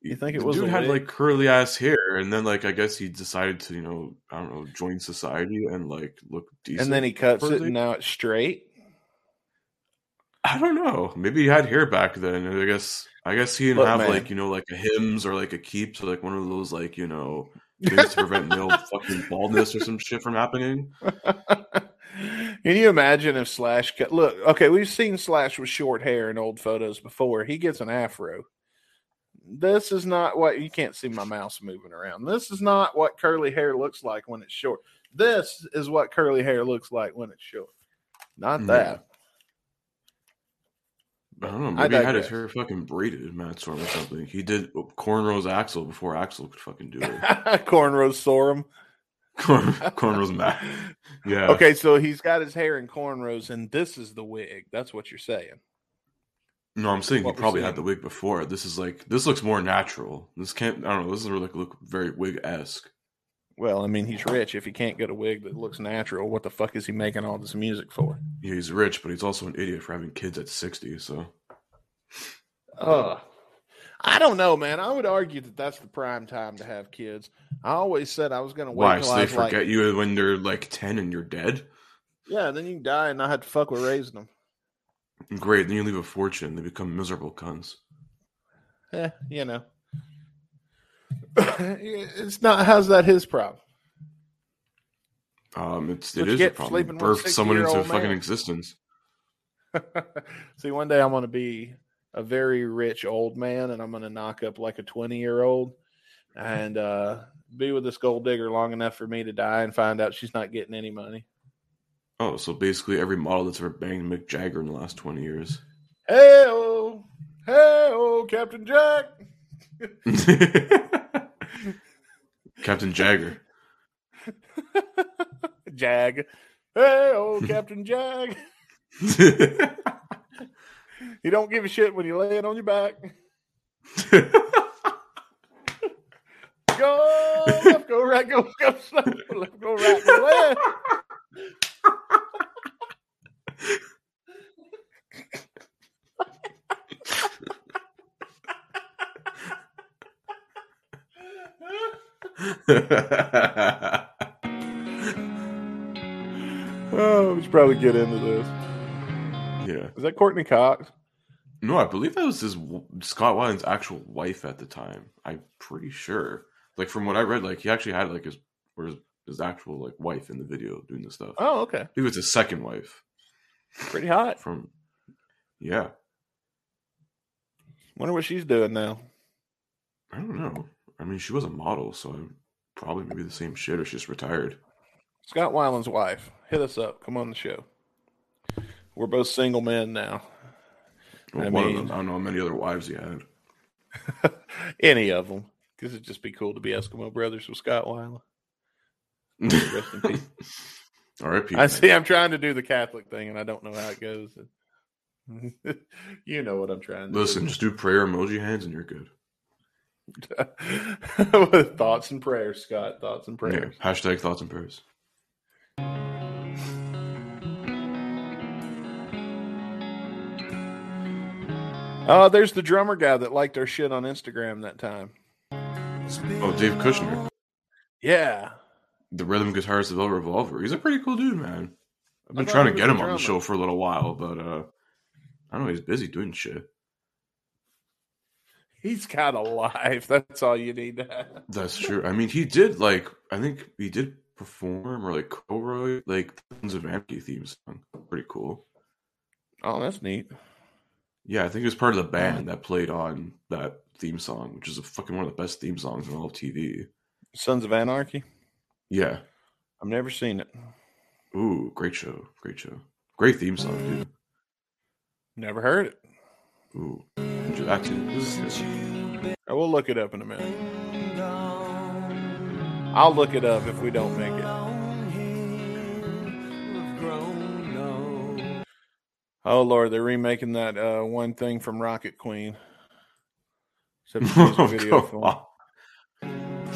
You think it was dude a had like curly ass hair, and then like I guess he decided to you know I don't know join society and like look decent. and then he cuts it, and now it's straight. I don't know. Maybe he had hair back then. I guess I guess he didn't Look, have man. like you know like a Hims or like a Keeps or like one of those like you know things to prevent male fucking baldness or some shit from happening. Can you imagine if Slash cut? Look, okay, we've seen Slash with short hair in old photos before. He gets an afro. This is not what you can't see my mouse moving around. This is not what curly hair looks like when it's short. This is what curly hair looks like when it's short. Not hmm. that. I don't know. I Maybe he had his hair fucking braided, Matt Sorum or something. He did cornrows Axl before Axl could fucking do it. Cornrows Sorum. Corn, cornrows Matt. Yeah. Okay, so he's got his hair in cornrows, and this is the wig. That's what you're saying. No, I'm saying he probably had the wig before. This is like this looks more natural. This can't. I don't know. This doesn't really look very wig esque. Well, I mean, he's rich. If he can't get a wig that looks natural, what the fuck is he making all this music for? Yeah, he's rich, but he's also an idiot for having kids at 60. So Uh, I don't know, man. I would argue that that's the prime time to have kids. I always said I was going to wait why? So I they was like, forget you when they're like 10 and you're dead. yeah, then you die and I had to fuck with raising them. Great. Then you leave a fortune. They become miserable cunts. Eh, you know, it's not. How's that his problem? Um, it's it you a problem. sleeping with a Birth someone into 60-year-old fucking man? existence. See, one day I'm going to be a very rich old man, and I'm going to knock up like a 20 year old, and uh, be with this gold digger long enough for me to die and find out she's not getting any money. Oh, so basically every model that's ever banged Mick Jagger in the last 20 years. Hey, oh, hey, oh, Captain Jack. Captain Jagger. Jag. Hey, oh, Captain Jag. You don't give a shit when you lay it on your back. Go left, go right, go go left, go left, go right, go left. Oh, we should probably get into this. yeah. Is that Courteney Cox? No, I believe that was his Scott Weiland's actual wife at the time. I'm pretty sure. Like from what I read, like he actually had like his or his, his actual like wife in the video doing this stuff. Oh, okay. it was his second wife Pretty hot. from Yeah, Wonder what she's doing now. I don't know. I mean, she was a model, so I probably maybe the same shit, or she's just retired. Scott Weiland's wife. Hit us up. Come on the show. We're both single men now. Well, I one mean- of them. I don't know how many other wives he had. Any of them. Because it'd just be cool to be Eskimo brothers with Scott Weiland. Rest in peace. All right, I see. I'm trying to do the Catholic thing, and I don't know how it goes. you know what I'm trying to Listen, just do prayer emoji hands, and you're good. do. thoughts and prayers, Scott. Thoughts and Yeah. prayers. Hashtag thoughts and prayers. Oh, there's the drummer guy that liked our shit on Instagram that time. Oh, Dave Kushner, Yeah. The rhythm guitarist of Velvet Revolver. He's a pretty cool dude, man. I've been trying to get him on the show for a little while, but uh I don't know. He's busy doing shit. He's got a life. That's all you need to have. That's true. I mean, he did like I think he did perform or like co-write like Sons of Anarchy theme song. Pretty cool. Oh, that's neat. Yeah, I think he was part of the band that played on that theme song, which is a fucking one of the best theme songs in all of TV. Sons of Anarchy. Yeah. I've never seen it. Ooh, great show. Great show. Great theme song, dude. Never heard it. Ooh. Do that too. This is good. I will look it up in a minute. I'll look it up if we don't make it. Oh Lord, they're remaking that uh, one thing from Rocket Queen. Except for the music video film.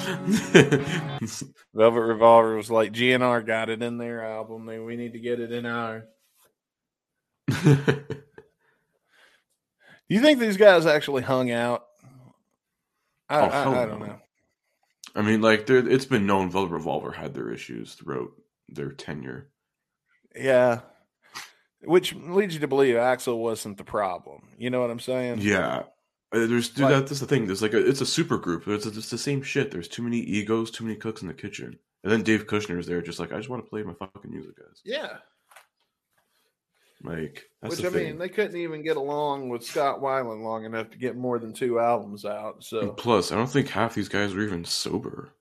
Velvet Revolver was like GNR got it in their album. They, we need to get it in ours. Do you think these guys actually hung out? I, Oh, I, I don't no. know. I mean, like, it's been known Velvet Revolver had their issues throughout their tenure. Yeah. Which leads you to believe Axl wasn't the problem. You know what I'm saying? Yeah. Uh, There's dude, Like- that's the thing. There's like a, it's a super group. It's, it's the same shit. There's too many egos, too many cooks in the kitchen. And then Dave Kushner is there, just like I just want to play my fucking music, guys. Yeah. Like that's Which I thing. mean, they couldn't even get along with Scott Weiland long enough to get more than two albums out. So, And plus, I don't think half these guys were even sober.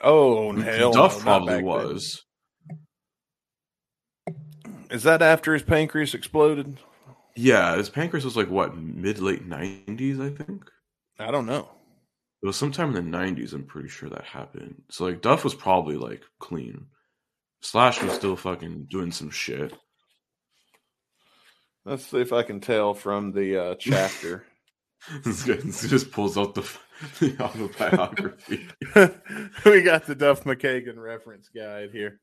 oh hell, Duff no, probably back then. was. Is that after his pancreas exploded? Yeah, his pancreas was like what mid late nineties, I think. I don't know. It was sometime in the nineties. I'm pretty sure that happened. So like Duff was probably like clean. Slash was still fucking doing some shit. Let's see if I can tell from the uh, chapter. this guy just pulls out the, the autobiography. we got the Duff McKagan reference guide here.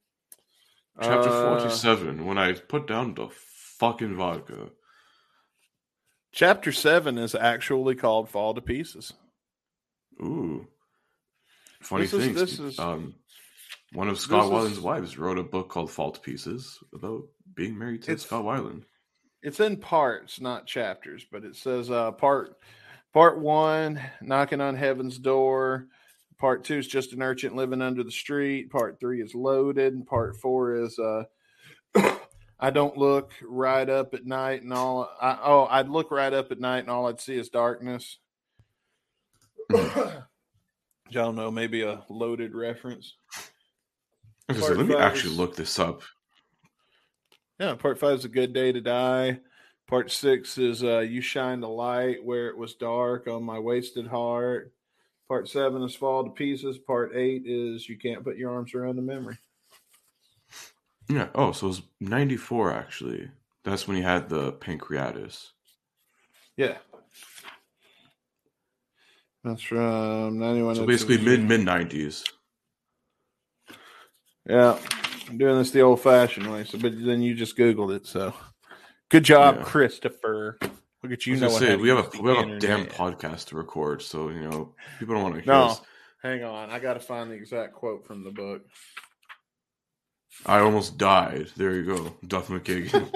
Chapter Uh, forty-seven. When I put down the fucking vodka. Chapter seven is actually called "Fall to Pieces." Ooh. Funny things. this is- um, one of Scott Weiland's wives wrote a book called Fall to Pieces about being married to Scott Weiland. It's in parts, not chapters, but it says uh, part part one, knocking on heaven's door. Part two is just an urchin living under the street. Part three is loaded. And part four is uh, I don't look right up at night and all. I, oh, I'd look right up at night and all I'd see is darkness. I don't know, maybe a loaded reference. I was gonna say, Part let me five actually is- look this up. Yeah, part five is a good day to die. Part six is uh, you shine the light where it was dark on my wasted heart. Part seven is fall to pieces. Part eight is you can't put your arms around the memory. Yeah. Oh, so it was 94 actually. That's when he had the pancreatitis. Yeah, that's from ninety-one. So basically mid mid 90s. Yeah, I'm doing this the old-fashioned way. So, but then you just googled it. So, good job, Yeah. Christopher. Look at you know say, we have a we have a damn podcast to record, so you know people don't want to hear No, us. hang on. I got to find the exact quote from the book. I almost died. There you go, Duff McKagan.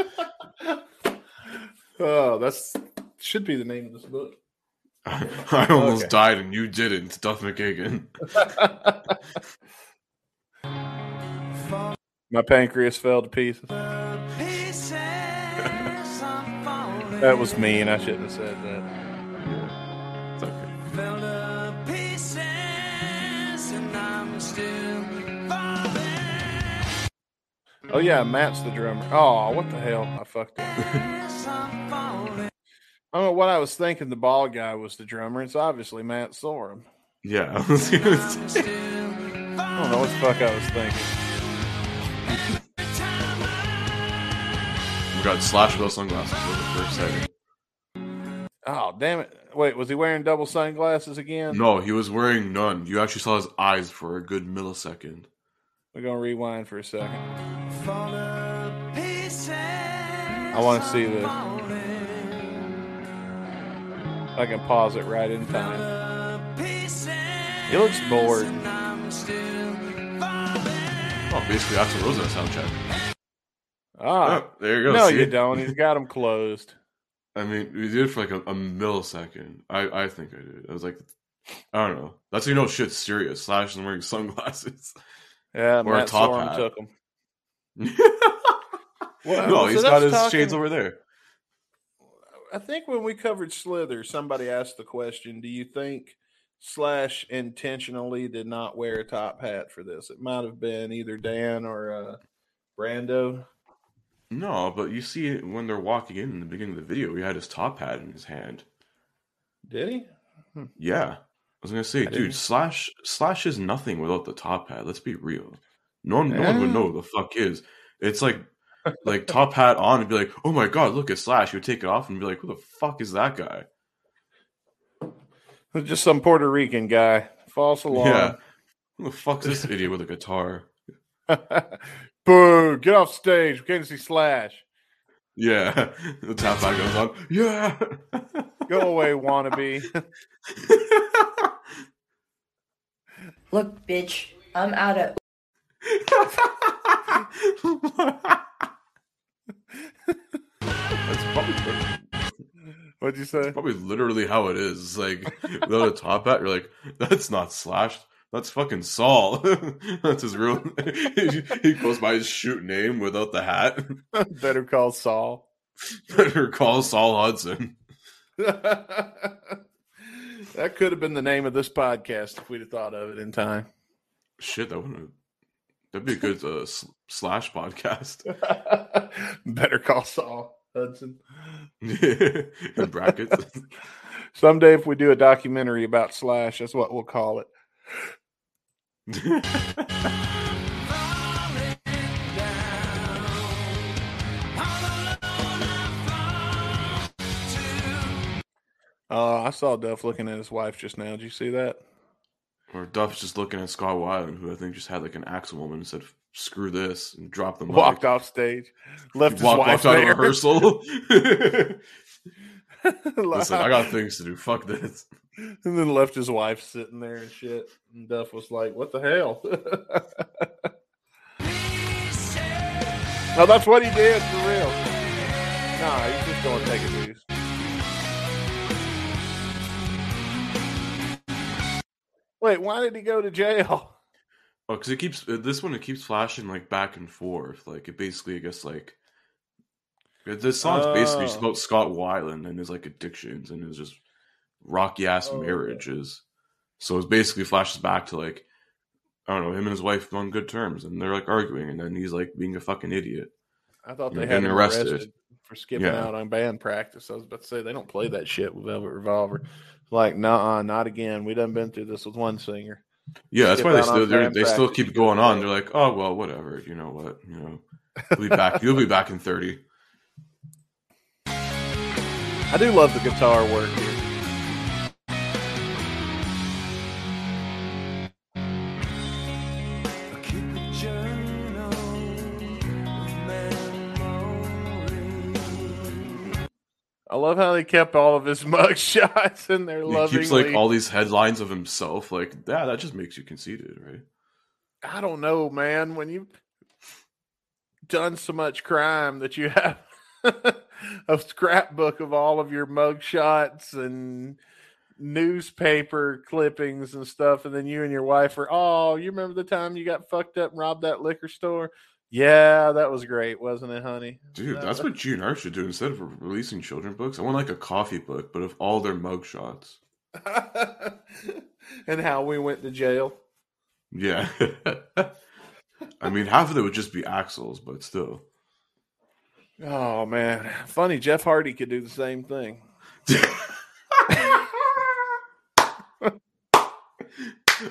oh, that's should be the name of this book. I almost Okay. died and you didn't, Duff McKagan. My pancreas fell to pieces. That was mean. I shouldn't have said that. Oh yeah, Matt's the drummer. Oh, what the hell? I fucked up. I don't know what I was thinking. The bald guy was the drummer. It's obviously Matt Sorum. Yeah, I was gonna I'm say. I don't know what the fuck I was thinking. We got Slash with sunglasses for the first second. Oh damn it! Wait, was he wearing double sunglasses again? No, he was wearing none. You actually saw his eyes for a good millisecond. We're gonna rewind for a second. fall to pieces. I want to see this. I can pause it right in time. He looks bored. Oh, basically Axl Rose on a sound check. Ah, Oh, there you go. no, see? you don't. He's got them closed. I mean, we did it for like a, a millisecond. I, I think I did. I was like, I don't know. That's how you know shit's serious. Slash is wearing sunglasses. Yeah, Or a Matt top Sorum hat. took them. no, so he's got his talking- shades over there. I think when we covered Slither, somebody asked the question: Do you think Slash intentionally did not wear a top hat for this? It might have been either Dan or uh, Brando. No, but you see it when they're walking in in the beginning of the video, he had his top hat in his hand. Did he? Yeah. I was gonna say, I didn't- dude, Slash Slash is nothing without the top hat. Let's be real. No one, no one would know who the fuck is. It's like like top hat on and be like, oh my god, look at Slash. You would take it off and be like, who the fuck is that guy? Just some Puerto Rican guy. False Yeah. alarm. Who the fuck's this idiot with a guitar? Boo! Get off stage. We can't see Slash. Yeah. The top hat goes on. Yeah. Go away, wannabe. Look, bitch, I'm out of. That's probably, What'd you say? probably literally how it is. It's like without a top hat, you're like, that's not slashed. That's fucking Saul. that's his real. he goes by his shoot name without the hat. Better call Saul. Better call Saul Hudson. that could have been the name of this podcast if we'd have thought of it in time. Shit, that wouldn't. That'd be a good uh, Slash podcast. Better call Saul Hudson. In brackets. Someday, if we do a documentary about Slash, that's what we'll call it. Uh, I saw Duff looking at his wife just now. Did you see that? or Duff's just looking at Scott Weiland, who I think just had like an axle woman and said, "Screw this," and dropped the mic. Walked off stage, left his Walked, wife walked out of rehearsal. Listen, I got things to do. Fuck this. and then left his wife sitting there and shit. And Duff was like, "What the hell?" no, that's what he did for real. Nah, he's just going to take a boost. Wait, why did he go to jail? Oh, because it keeps uh, this one. It keeps flashing like back and forth. Like it basically, I guess, like it- this song's basically just Oh. about Scott Weiland and his like addictions and his just rocky ass Oh, okay. marriages. So it basically flashes back to like I don't know him and his wife on good terms, and they're like arguing, and then he's like being a fucking idiot. I thought they had him arrested. arrested. for skipping Yeah. out on band practice. I was about to say they don't play that shit with Velvet Revolver. Like, nah, not again. We done been through this with one singer. Yeah, that's why they still on they're, band they still keep going on. They're like, oh well, whatever. You know what? You know, we'll be back. You'll be back in thirty. I do love the guitar work here. Love how they kept all of his mug shots in there He lovingly. keeps like all these headlines of himself. Like, yeah, that just makes you conceited, right? I don't know, man. When you've done so much crime that you have a scrapbook of all of your mug shots and newspaper clippings and stuff, and then you and your wife are, oh, you remember the time you got fucked up and robbed that liquor store? Yeah, that was great, wasn't it, honey? Dude, That- that's what GNR should do instead of releasing children books. I want like a coffee book, but of all their mug shots. and how we went to jail. Yeah. I mean, half of it would just be axles, but still. Oh man, funny. Jeff Hardy could do the same thing.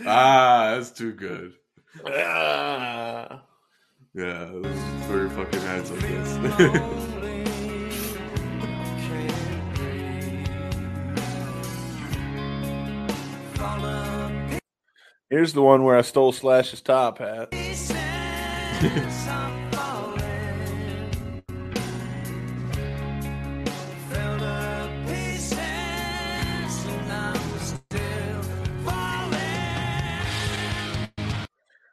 ah, that's too good. Ah. Yeah, let's throw your fucking hands on this. Here's the one where I stole Slash's top hat.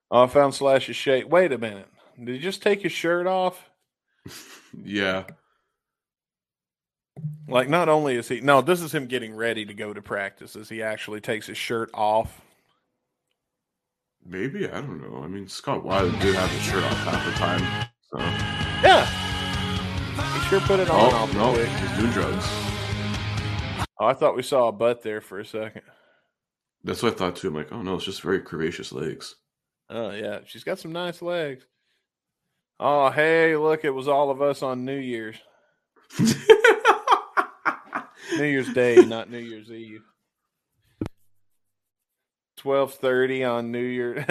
Oh, I found Slash's shape. Wait a minute. Did he just take his shirt off? yeah. Like, not only is he no, this is him getting ready to go to practice as he actually takes his shirt off. Maybe, I don't know. I mean, Scott Weiland did have his shirt off half the time. So. Yeah. He sure put it on Oh, off no, quick. he's doing drugs. Oh, I thought we saw a butt there for a second. That's what I thought too. I'm like, oh no, it's just very curvaceous legs. Oh yeah, she's got some nice legs. Oh hey, look, it was all of us on New Year's. New Year's Day, not New Year's Eve. Twelve thirty on New Year.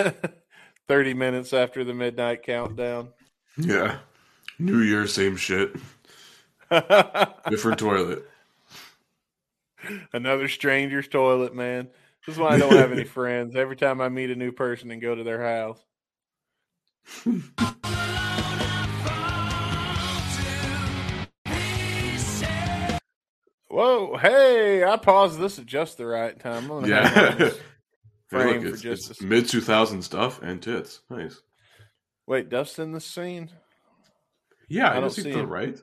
Thirty minutes after the midnight countdown. yeah. New Year, same shit. Different toilet. Another stranger's toilet, man. This is why I don't have any friends. Every time I meet a new person and go to their house. Whoa, hey, I paused this at just the right time. I'm gonna hang on Yeah. this Hey, frame look, for it's, just it's a- mid 2000 stuff and tits. Nice. Wait, Dust in the scene? Yeah, I I don't see the right.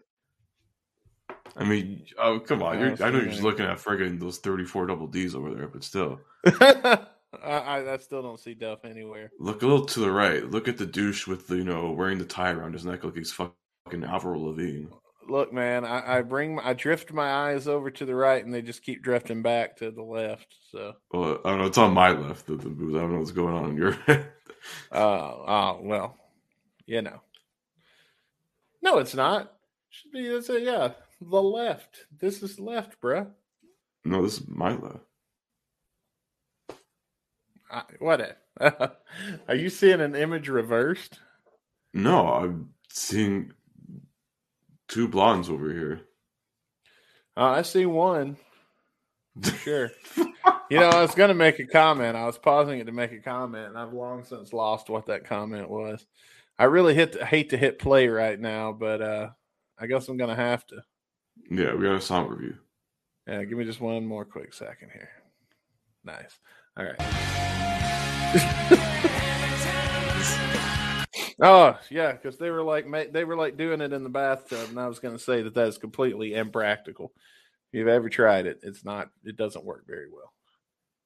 I mean, oh come on! I You're, I know you're just looking at friggin' those 34 double D's over there, but still, I, I, still don't see Duff anywhere. look a little to the right. Look at the douche with the you know wearing the tie around his neck like he's fucking Avril Lavigne. Look, man, I, I bring I drift my eyes over to the right, and they just keep drifting back to the left. So, Well, I don't know. It's on my left. The, the booth. I don't know what's going on in your head. uh, oh well, you know. No, it's not. Should be it's a, yeah, the left. This is left, bruh. no, this is my left. I, what? A, are you seeing an image reversed? No, I'm seeing two blondes over here. Uh, I see one. For sure. you know, I was going to make a comment. I was pausing it to make a comment, and I've long since lost what that comment was. I really hit to, hate to hit play right now, but uh, I guess I'm going to have to. Yeah, we got a song review. Yeah, give me just one more quick second here. Nice. All right. oh yeah, because they were like they were like doing it in the bathtub, and I was going to say that that is completely impractical. If you've ever tried it, it's not. It doesn't work very well.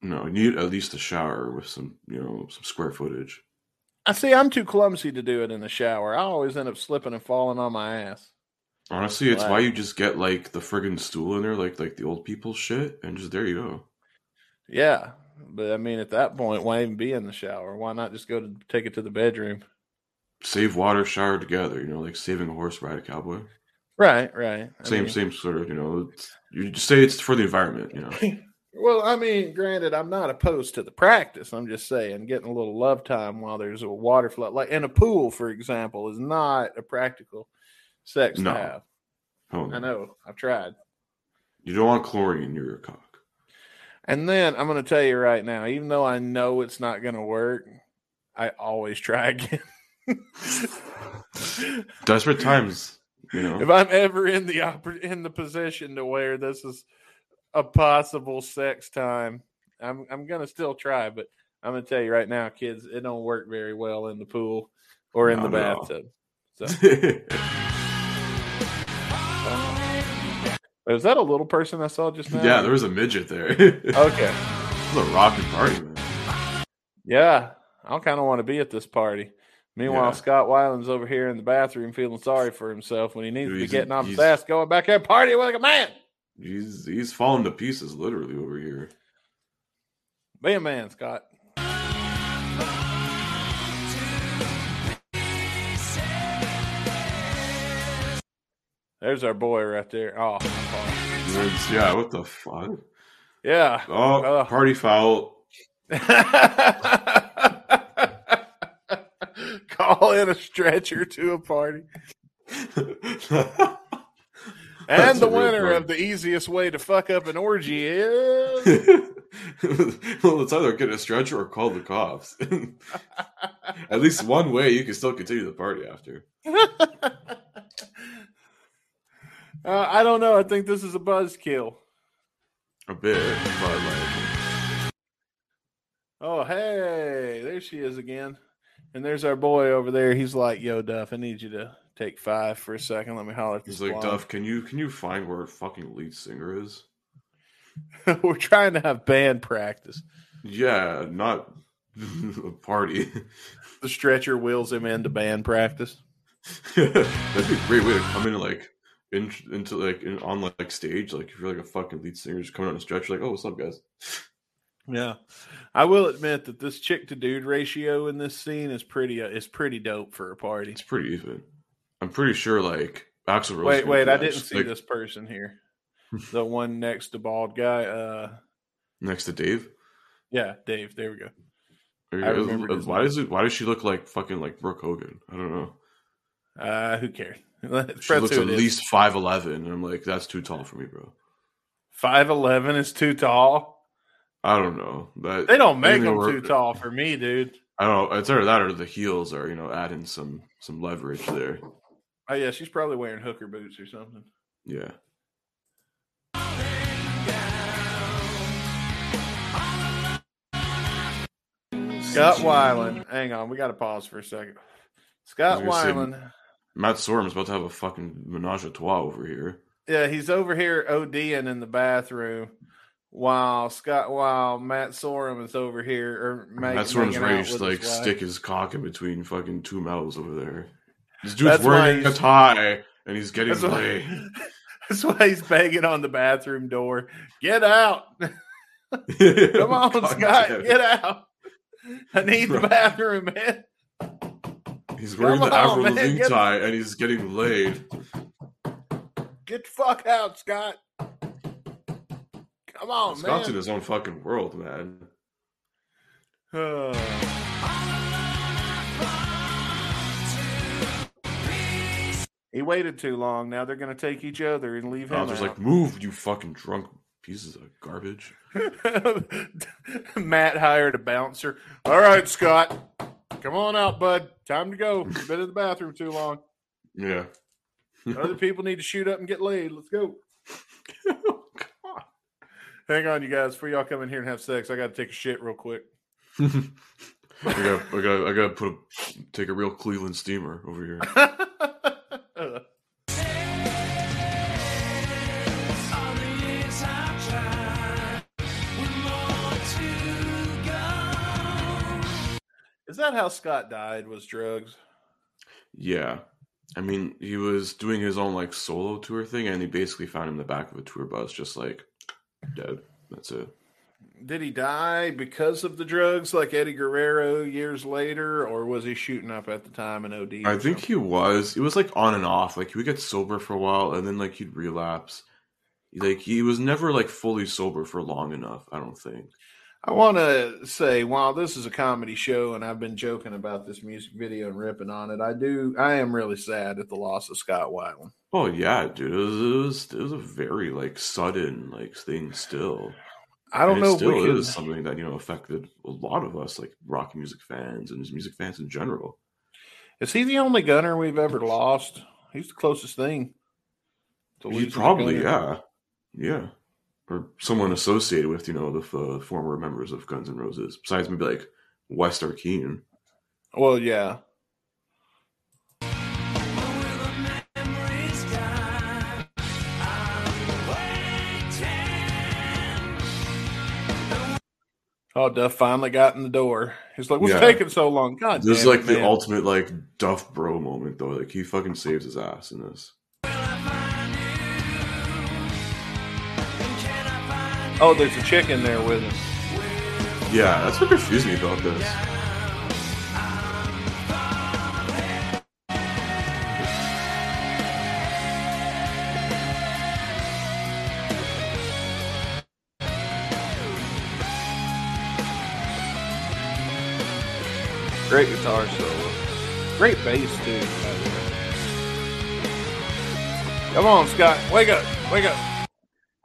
No, you need at least a shower with some, you know, some square footage. I see. I'm too clumsy to do it in the shower. I always end up slipping and falling on my ass. Honestly, it's why Why? you just get like the friggin' stool in there, like like the old people shit, and just there you go. Yeah, but I mean, at that point, why even be in the shower? Why not just go to take it to the bedroom? Save water, shower together. You know, like saving a horse, ride a cowboy. Right, right. I Same mean- same sort of. You know, it's, you just say it's for the environment. You know. Well, I mean, granted, I'm not opposed to the practice. I'm just saying, getting a little love time while there's a water flow, like in a pool, for example, is not a practical sex No. to have. Oh, I know. I've tried. You don't want chlorine in your cock. And then I'm going to tell you right now, even though I know it's not going to work, I always try again. Desperate times. You know. if I'm ever in the in the position to where this is a possible sex time, I'm I'm gonna still try. But I'm gonna tell you right now, kids, it don't work very well in the pool or in No, the no. bathtub. So, was that a little person I saw just now? yeah, there was a midget there. it Okay. was a rocking party, man. Yeah, I kind of want to be at this party. Meanwhile, Yeah. Scott Weiland's over here in the bathroom feeling sorry for himself when he needs Dude, to be getting off his ass, going back there partying like a man. He's he's falling to pieces literally over here. Be a man, Scott. There's our boy right there. Oh, yeah, what the fuck? yeah. Oh, Ugh. party foul. Call in a stretcher to a party. And the winner of the easiest way to fuck up an orgy is. well, it's either get a stretcher or call the cops. At least one way, you can still continue the party after. uh, I don't know. I think this is a buzzkill. A bit, but like, Oh, hey, there she is again. And there's our boy over there. He's like, "Yo, Duff, I need you to take five for a second. Let me holler at this." he's like, blonde." Duff, can you can you find where a fucking lead singer is? We're trying to have band practice. Yeah, not a party. The stretcher wheels him into band practice. That'd be a great way to come in like in, into like in, on like stage. Like if you're like a fucking lead singer, just coming on a stretcher, like, oh, what's up, guys? Yeah, I will admit that this chick to dude ratio in this scene is pretty uh, is pretty dope for a party. It's pretty even. I'm pretty sure like Axl Rose. Wait, wait, I didn't see like, this person here. The one next to bald guy. Uh, next to Dave. yeah, Dave. There we go. I remembered why does it? Why does she look like fucking like Brooke Hogan? I don't know. Uh, who cares? She looks at least five eleven, and I'm like, that's too tall for me, bro. five eleven is too tall. I don't know. That They don't make them too tall for me, dude. I don't. It's either that or the heels are you know adding some some leverage there. Oh yeah, she's probably wearing hooker boots or something. Yeah. Scott Weiland. Hang on, we got to pause for a second. Scott I was gonna say- Weiland. Matt Sorum's about to have a fucking menage a trois over here. Yeah, he's over here ODing in the bathroom while Scott, while Matt Sorum is over here. Or make, Matt Sorum's ready to like his stick his cock in between fucking two mouths over there. This dude's That's wearing a tie and he's getting That's why, laid. that's why he's banging on the bathroom door. Get out! Come on, Scott, get out! I need the bathroom, man. He's wearing Come the on, Avril Lavigne tie and he's getting laid. Get the fuck out, Scott. Come on, Scott's in man. his own fucking world, man. Uh, he waited too long. Now they're going to take each other and leave him. I was out. like, move, you fucking drunk pieces of garbage. Matt hired a bouncer. All right, Scott, come on out, bud. Time to go. You've been in the bathroom too long. Yeah. Other people need to shoot up and get laid. Let's go. Hang on, you guys. Before y'all come in here and have sex, I got to take a shit real quick. I got, I got, I got to put a, take a real Cleveland steamer over here. All the years I've tried, with more to go. Is that how Scott died? Was drugs? Yeah. I mean, he was doing his own like solo tour thing, and he basically found him in the back of a tour bus, just like dead. That's it. Did he die because of the drugs, like Eddie Guerrero years later, or was he shooting up at the time and OD? I think he was. It was like on and off. Like he would get sober for a while, and then like he'd relapse. Like he was never like fully sober for long enough. I don't think. I want to say, while this is a comedy show, and I've been joking about this music video and ripping on it, I do, I am really sad at the loss of Scott Weiland. Oh yeah, dude. It was it was, it was a very like sudden like thing. Still, I don't And know It still is something that you know affected a lot of us, like rock music fans and music fans in general. Is he the only gunner we've ever lost? He's the closest thing. To He probably, yeah, yeah, or someone associated with you know the uh, former members of Guns N' Roses, besides maybe like West Arkeen. Well, yeah. Will the memories die? I'm waiting. Oh, Duff finally got in the door. He's like, "What's Yeah. taking so long?" God, This is like it, the ultimate like Duff bro moment though. Like he fucking saves his ass in this. Oh, there's a chick in there with him. Yeah, that's what confused me about this. Great guitar solo. Great bass too. by the way. Come on, Scott. Wake up. Wake up.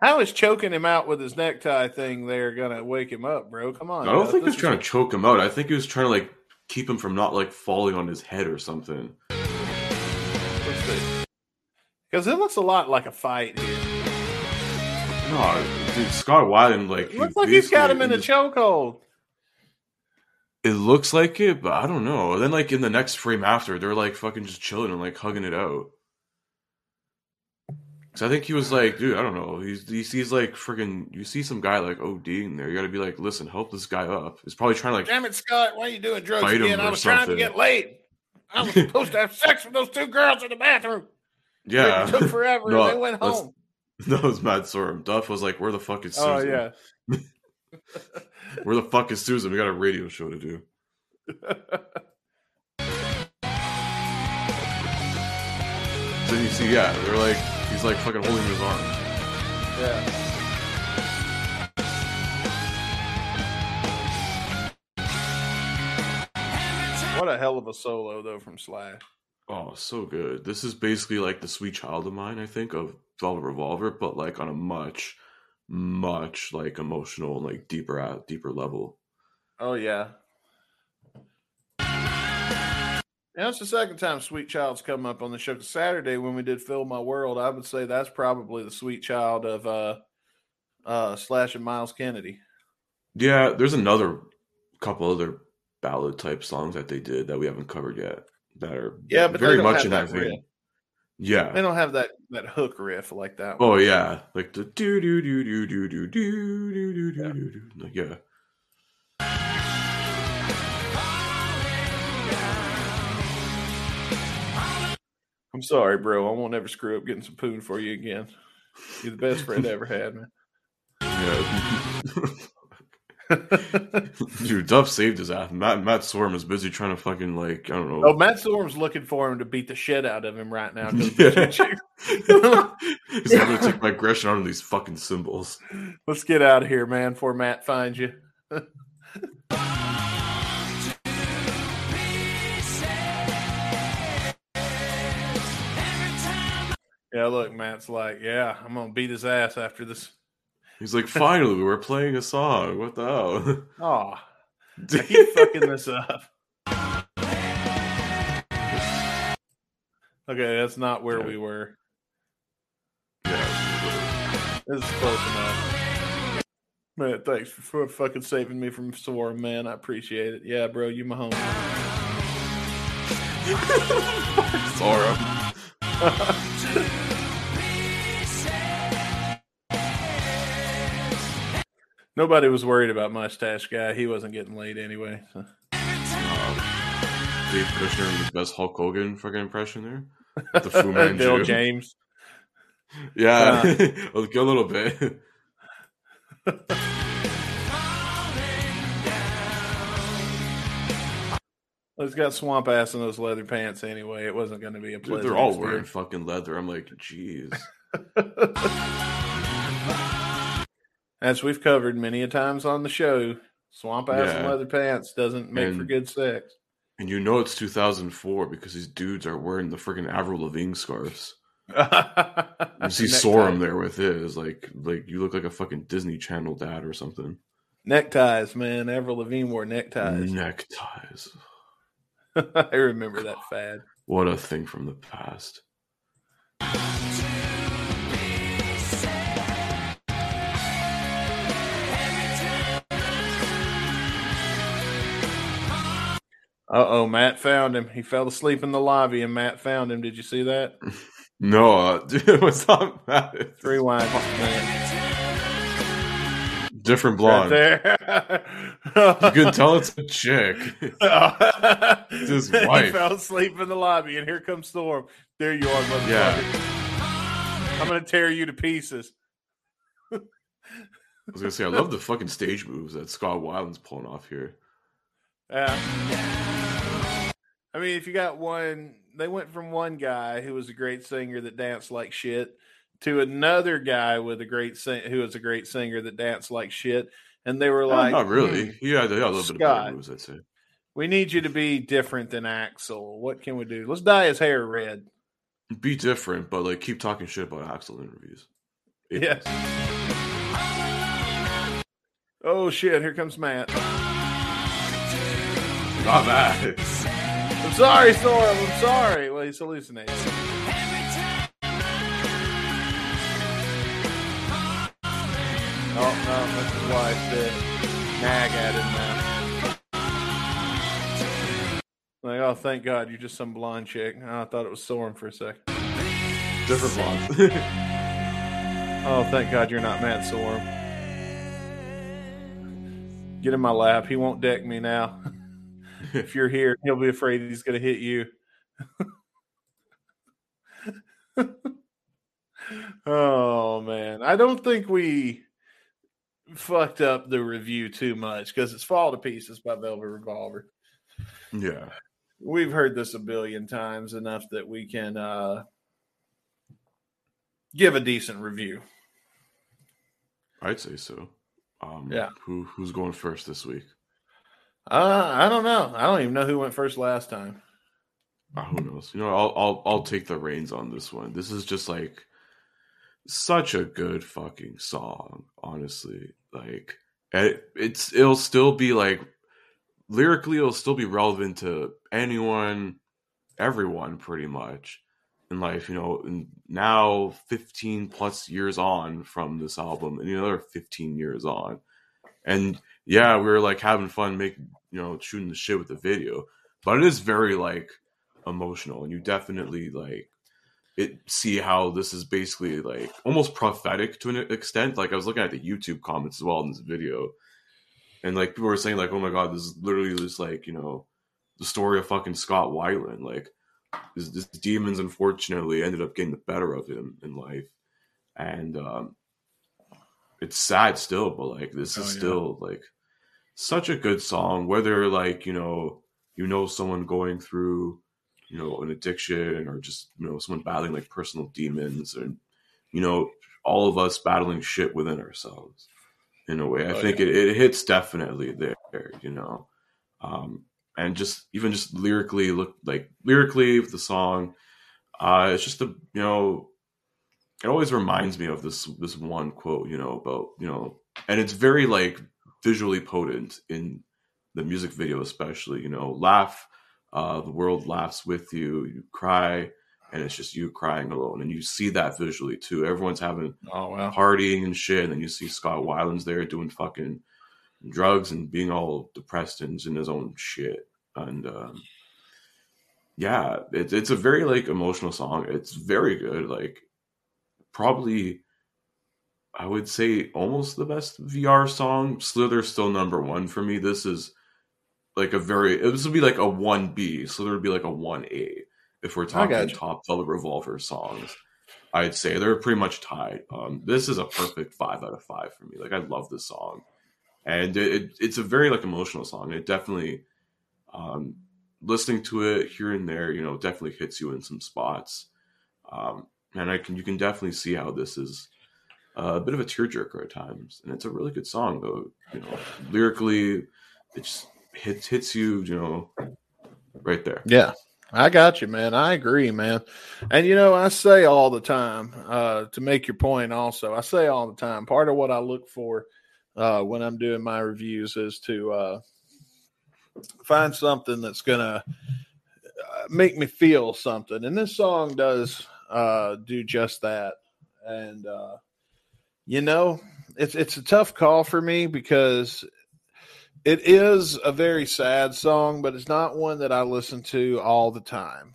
How is choking him out with his necktie thing there gonna wake him up, bro? Come on. I don't think he was trying to choke him out. I think he was trying to like keep him from not like falling on his head or something. Because it looks a lot like a fight here. No, dude, Scott Weiland like It he looks like he's got him in a chokehold. It looks like it, but I don't know. And then like in the next frame after, they're like fucking just chilling and like hugging it out. So I think he was like, dude, I don't know. He's he sees like freaking. You see some guy like ODing there. You got to be like, listen, help this guy up. He's probably trying to like Damn it, Scott! Why are you doing drugs again? I was trying to get laid. I was supposed to have sex with those two girls in the bathroom. yeah. It took forever. No, and they went home. that was Matt Sorum. Duff was like, where the fuck is oh, Susan? Oh yeah. Where the fuck is Susan? We got a radio show to do. So you see, yeah, they're like, he's like fucking holding his arm. Yeah. What a hell of a solo though from Slash. Oh, so good. This is basically like the Sweet Child O' Mine, I think, of Velvet Revolver, but like on a much, much like emotional and like deeper at deeper level. Oh yeah. Yeah, it's the second time Sweet Child's come up on the show. Saturday when we did Fill My World, I would say that's probably the Sweet Child of uh uh Slash and Myles Kennedy. Yeah, there's another couple other ballad type songs that they did that we haven't covered yet that are Yeah, but very much in that that vein. Yeah. They don't have that that hook riff like that one. Oh yeah, like the do do do do do do do do do do do do. Yeah. I'm sorry, bro. I won't ever screw up getting some poon for you again. You're the best friend I ever had, man. Yeah. Dude, Duff saved his ass. Matt Matt Sorum is busy trying to fucking like I don't know. oh, Matt Storm's looking for him to beat the shit out of him right now. Yeah. He's like, gonna take my aggression out on these fucking cymbals. Let's get out of here, man, before Matt finds you. Yeah, look, Matt's like, yeah, I'm gonna beat his ass after this. He's like, finally, we're playing a song. What the hell? Oh, I keep fucking this up. Okay, that's not where Yeah. we were. Yeah. This is close enough. Man, thanks for, fucking saving me from Sora, man. I appreciate it. Yeah, bro, you my homie. Sorum. Nobody was worried about Mustache Guy. He wasn't getting laid anyway. so. Dave Kushner with his best Hulk Hogan fucking impression there. The Fu Manchu. Bill James. Yeah, uh, a little bit. He's got swamp ass in those leather pants anyway. It wasn't going to be a pleasant they're all wearing fucking leather. I'm like, jeez. As we've covered many a times on the show, swamp ass and leather pants doesn't make for good sex. And you know it's 2004 because these dudes are wearing the freaking Avril Lavigne scarves. You see. Sorum there with his like, like you look like a fucking Disney Channel dad or something. Neckties, man. Avril Lavigne wore neckties. Neckties. I remember that fad. What a thing from the past. Uh oh, Matt found him. He fell asleep in the lobby, and Matt found him. Did you see that? No, uh, dude, it was not mad. Rewind, Matt. different Right blonde. there. You can tell it's a chick. it's his He wife. fell asleep in the lobby, and here comes Storm. There you are, motherfucker. Yeah. I'm gonna tear you to pieces. I was gonna say I love the fucking stage moves that Scott Weiland's pulling off here. Yeah. I mean, if you got one, they went from one guy who was a great singer that danced like shit to another guy with a great sing- who was a great singer that danced like shit, and they were like, not really. "Hmm, had, he had a little bit of Scott. moves, I'd say. we need you to be different than Axl. What can we do? Let's dye his hair red." Be different, but like keep talking shit about Axl interviews. Yes. Oh shit! Here comes Matt. I'm sorry, Storm. I'm sorry. Well, he's hallucinating. Oh no, that's his wife that nag at him now. Like, oh, thank God, you're just some blonde chick. Oh, I thought it was Storm for a second. Different blonde. Oh, thank God you're not Matt Storm. Get in my lap. He won't deck me now. if you're here, he'll be afraid he's going to hit you. oh man, I don't think we fucked up the review too much because it's "Fall to Pieces" by Velvet Revolver. yeah. We've heard this a billion times enough that we can uh, give a decent review. I'd say so. Um, Yeah. Who who's going first this week? Uh, I don't know. I don't even know who went first last time. Uh, who knows? You know, I'll I'll I'll take the reins on this one. This is just like such a good fucking song, honestly. Like it, it's it'll still be like lyrically it'll still be relevant to anyone, everyone pretty much in life, you know, now 15 plus years on from this album and another 15 years on. And yeah, we were like having fun making, you know, shooting the shit with the video, but it is very like emotional and you definitely like it see how this is basically like almost prophetic to an extent like i was looking at the youtube comments as well in this video and like people were saying like oh my god this is literally just like you know the story of fucking scott weiland like this, this demons unfortunately ended up getting the better of him in life and um it's sad still but like this is Oh, yeah. still like such a good song whether like you know you know someone going through you know an addiction or just you know someone battling like personal demons and you know all of us battling shit within ourselves in a way. I Oh, think it, it hits definitely there you know? Um and just even just lyrically look like lyrically with the song uh it's just a you know it always reminds me of this this one quote you know about you know and it's very like visually potent in the music video especially you know laugh uh the world laughs with you you cry and it's just you crying alone and you see that visually too everyone's having Oh wow. partying and shit and then you see scott weiland's there doing fucking drugs and being all depressed and in his own shit and um yeah it's it's a very like emotional song it's very good like probably I would say almost the best VR song. Slither's still number one for me. This is like a very this would be like a one B. Slither would be like a one A if we're talking top Velvet Revolver songs. I'd say they're pretty much tied. Um, this is a perfect five out of five for me. Like I love this song, and it, it, it's a very like emotional song. It definitely, um, listening to it here and there, you know, definitely hits you in some spots. Um, and I can you can definitely see how this is a bit of a tearjerker at times, and it's a really good song though. You know, lyrically, it just hits hits you, you know, right there. Yeah, I got you, man. I agree, man. And you know, I say all the time uh, to make your point. Also, I say all the time. Part of what I look for uh, when I'm doing my reviews is to uh, find something that's gonna uh, make me feel something. And this song does uh, do just that. And uh, you know, it's it's a tough call for me because it is a very sad song, but it's not one that I listen to all the time.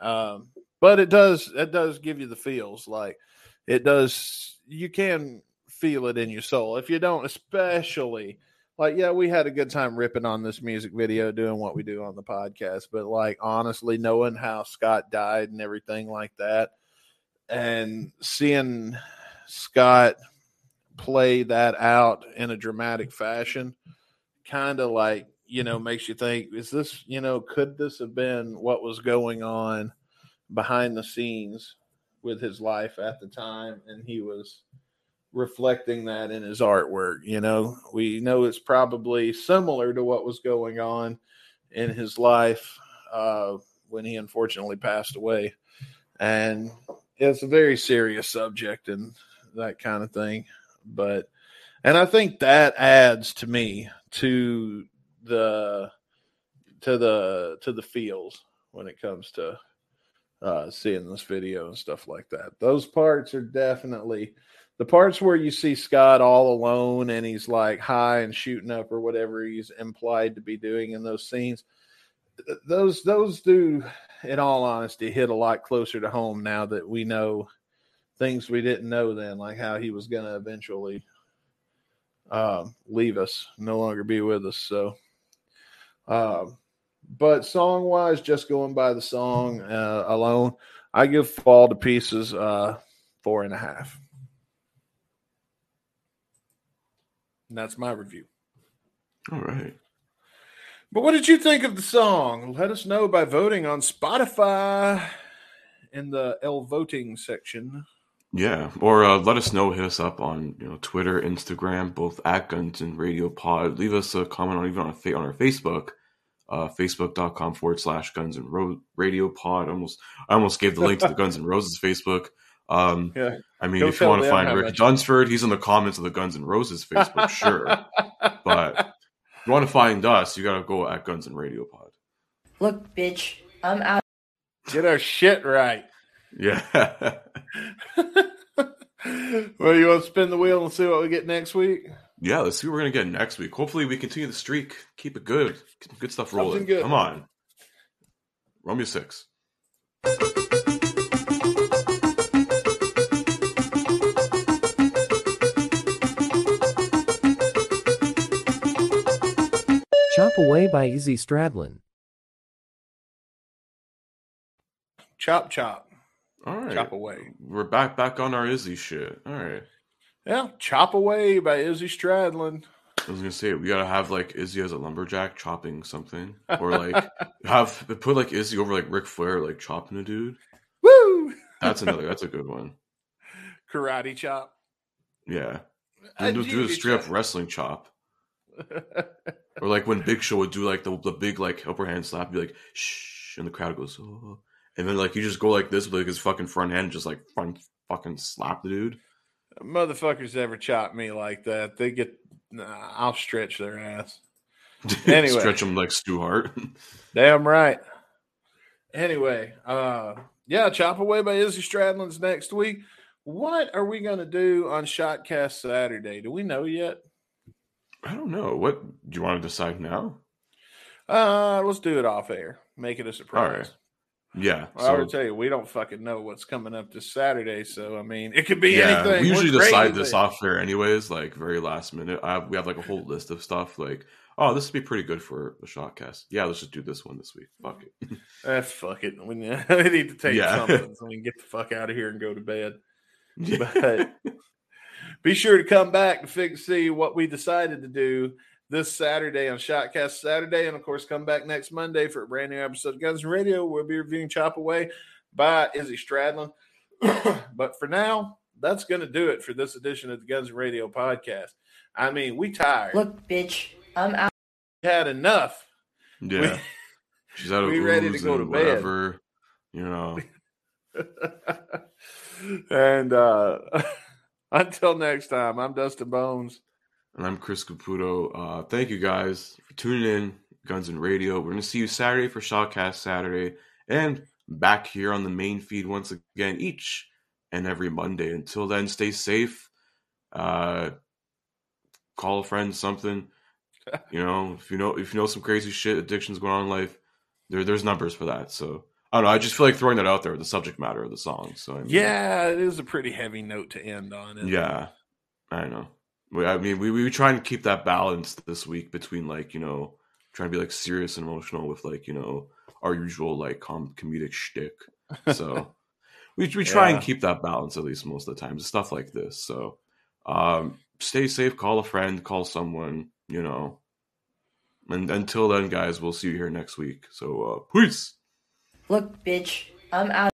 Um, but it does it does give you the feels like it does. You can feel it in your soul. If you don't, especially like, yeah, we had a good time ripping on this music video, doing what we do on the podcast. But like, honestly, knowing how Scott died and everything like that, and seeing Scott play that out in a dramatic fashion, kind of like, you know, makes you think, is this, you know, could this have been what was going on behind the scenes with his life at the time? And he was reflecting that in his artwork. You know, we know it's probably similar to what was going on in his life uh, when he unfortunately passed away. And it's a very serious subject and that kind of thing. But, and I think that adds to me to the, to the, to the feels when it comes to uh, seeing this video and stuff like that. Those parts are definitely the parts where you see Scott all alone and he's like high and shooting up or whatever he's implied to be doing in those scenes. Those those do, in all honesty, hit a lot closer to home now that we know things we didn't know then, like how he was going to eventually um, leave us, no longer be with us. So, um, but song wise, just going by the song uh, alone, I give Fall to Pieces uh, four and a half. And that's my review. All right. But what did you think of the song? Let us know by voting on Spotify in the L voting section. Yeah, or uh, let us know. Hit us up on you know Twitter, Instagram, both at Guns and Radio Pod. Leave us a comment on even on, a fa- on our Facebook, uh, facebook.com forward slash Guns and Ro- Radio Pod. Almost, I almost gave the link to the Guns and Roses Facebook. Um, Yeah. I mean, Go if you want to find Rick much- Dunsford, he's in the comments of the Guns and Roses Facebook, sure. but if you want to find us, you got to go at Guns and Radio Pod. Look, bitch, I'm out. Get our shit right. Yeah. well, you want to spin the wheel and see what we get next week? yeah, let's see what we're going to get next week. Hopefully, we continue the streak. Keep it good. Keep good stuff rolling. good. Come on. Romeo 6. Chop Away by Izzy Stradlin. Chop, chop. All right. Chop away. We're back back on our Izzy shit. All right. Yeah, Chop Away by Izzy Stradlin. I was gonna say we gotta have like Izzy as a lumberjack chopping something, or like have put like Izzy over like Ric Flair like chopping a dude. Woo! That's another. that's a good one. Karate chop. Yeah, and do, do a straight up wrestling chop, or like when Big Show would do like the the big like upper hand slap, be like shh, and the crowd goes, oh. And then like you just go like this with like his fucking front hand, just like front fucking slap the dude. Motherfuckers ever chop me like that, they get. Nah, I'll stretch their ass. Anyway. stretch them like Stu Hart. Damn right. Anyway, uh yeah, Chop Away by Izzy Stradlin's next week. What are we gonna do on Shotcast Saturday? Do we know yet? I don't know. What do you want to decide now? Uh let's do it off air. Make it a surprise. Yeah. Well, I so- would tell you, we don't fucking know what's coming up this Saturday, so I mean, it could be yeah, anything. we usually decide this off there anyways, like very last minute. I we have like a whole list of stuff like, oh, this would be pretty good for the shotcast. Yeah, let's just do this one this week. Fuck it. Eh, fuck it. We need, to take Yeah. something so we can get the fuck out of here and go to bed. But be sure to come back and fix, see what we decided to do this Saturday on Shotcast Saturday. And of course, come back next Monday for a brand new episode of Guns and Radio. We'll be reviewing Chop Away by Izzy Stradlin. but for now, that's going to do it for this edition of the Guns and Radio podcast. I mean, we tired. Look, bitch, I'm out. We had enough. yeah, she's out of we ready to go and to bed. whatever. You know, and uh, until next time, I'm Dustin Bones. And I'm Chris Caputo. Uh, thank you guys for tuning in, Guns and Radio. We're gonna see you Saturday for Shotcast Saturday, and back here on the main feed once again each and every Monday. Until then, stay safe. Uh, call a friend, something. You know, if you know if you know some crazy shit, addictions going on in life, there there's numbers for that. So I don't know. I just feel like throwing that out there, the subject matter of the song. So I mean, Yeah, it is a pretty heavy note to end on. isn't it? yeah. I know. We, I mean, we we try and keep that balance this week between like you know trying to be like serious and emotional with like you know our usual like com- comedic shtick. So we we try Yeah. and keep that balance at least most of the time. Stuff like this. So um, stay safe. Call a friend. Call someone. You know. And until then, guys, we'll see you here next week. So uh, peace. Look, bitch, I'm out.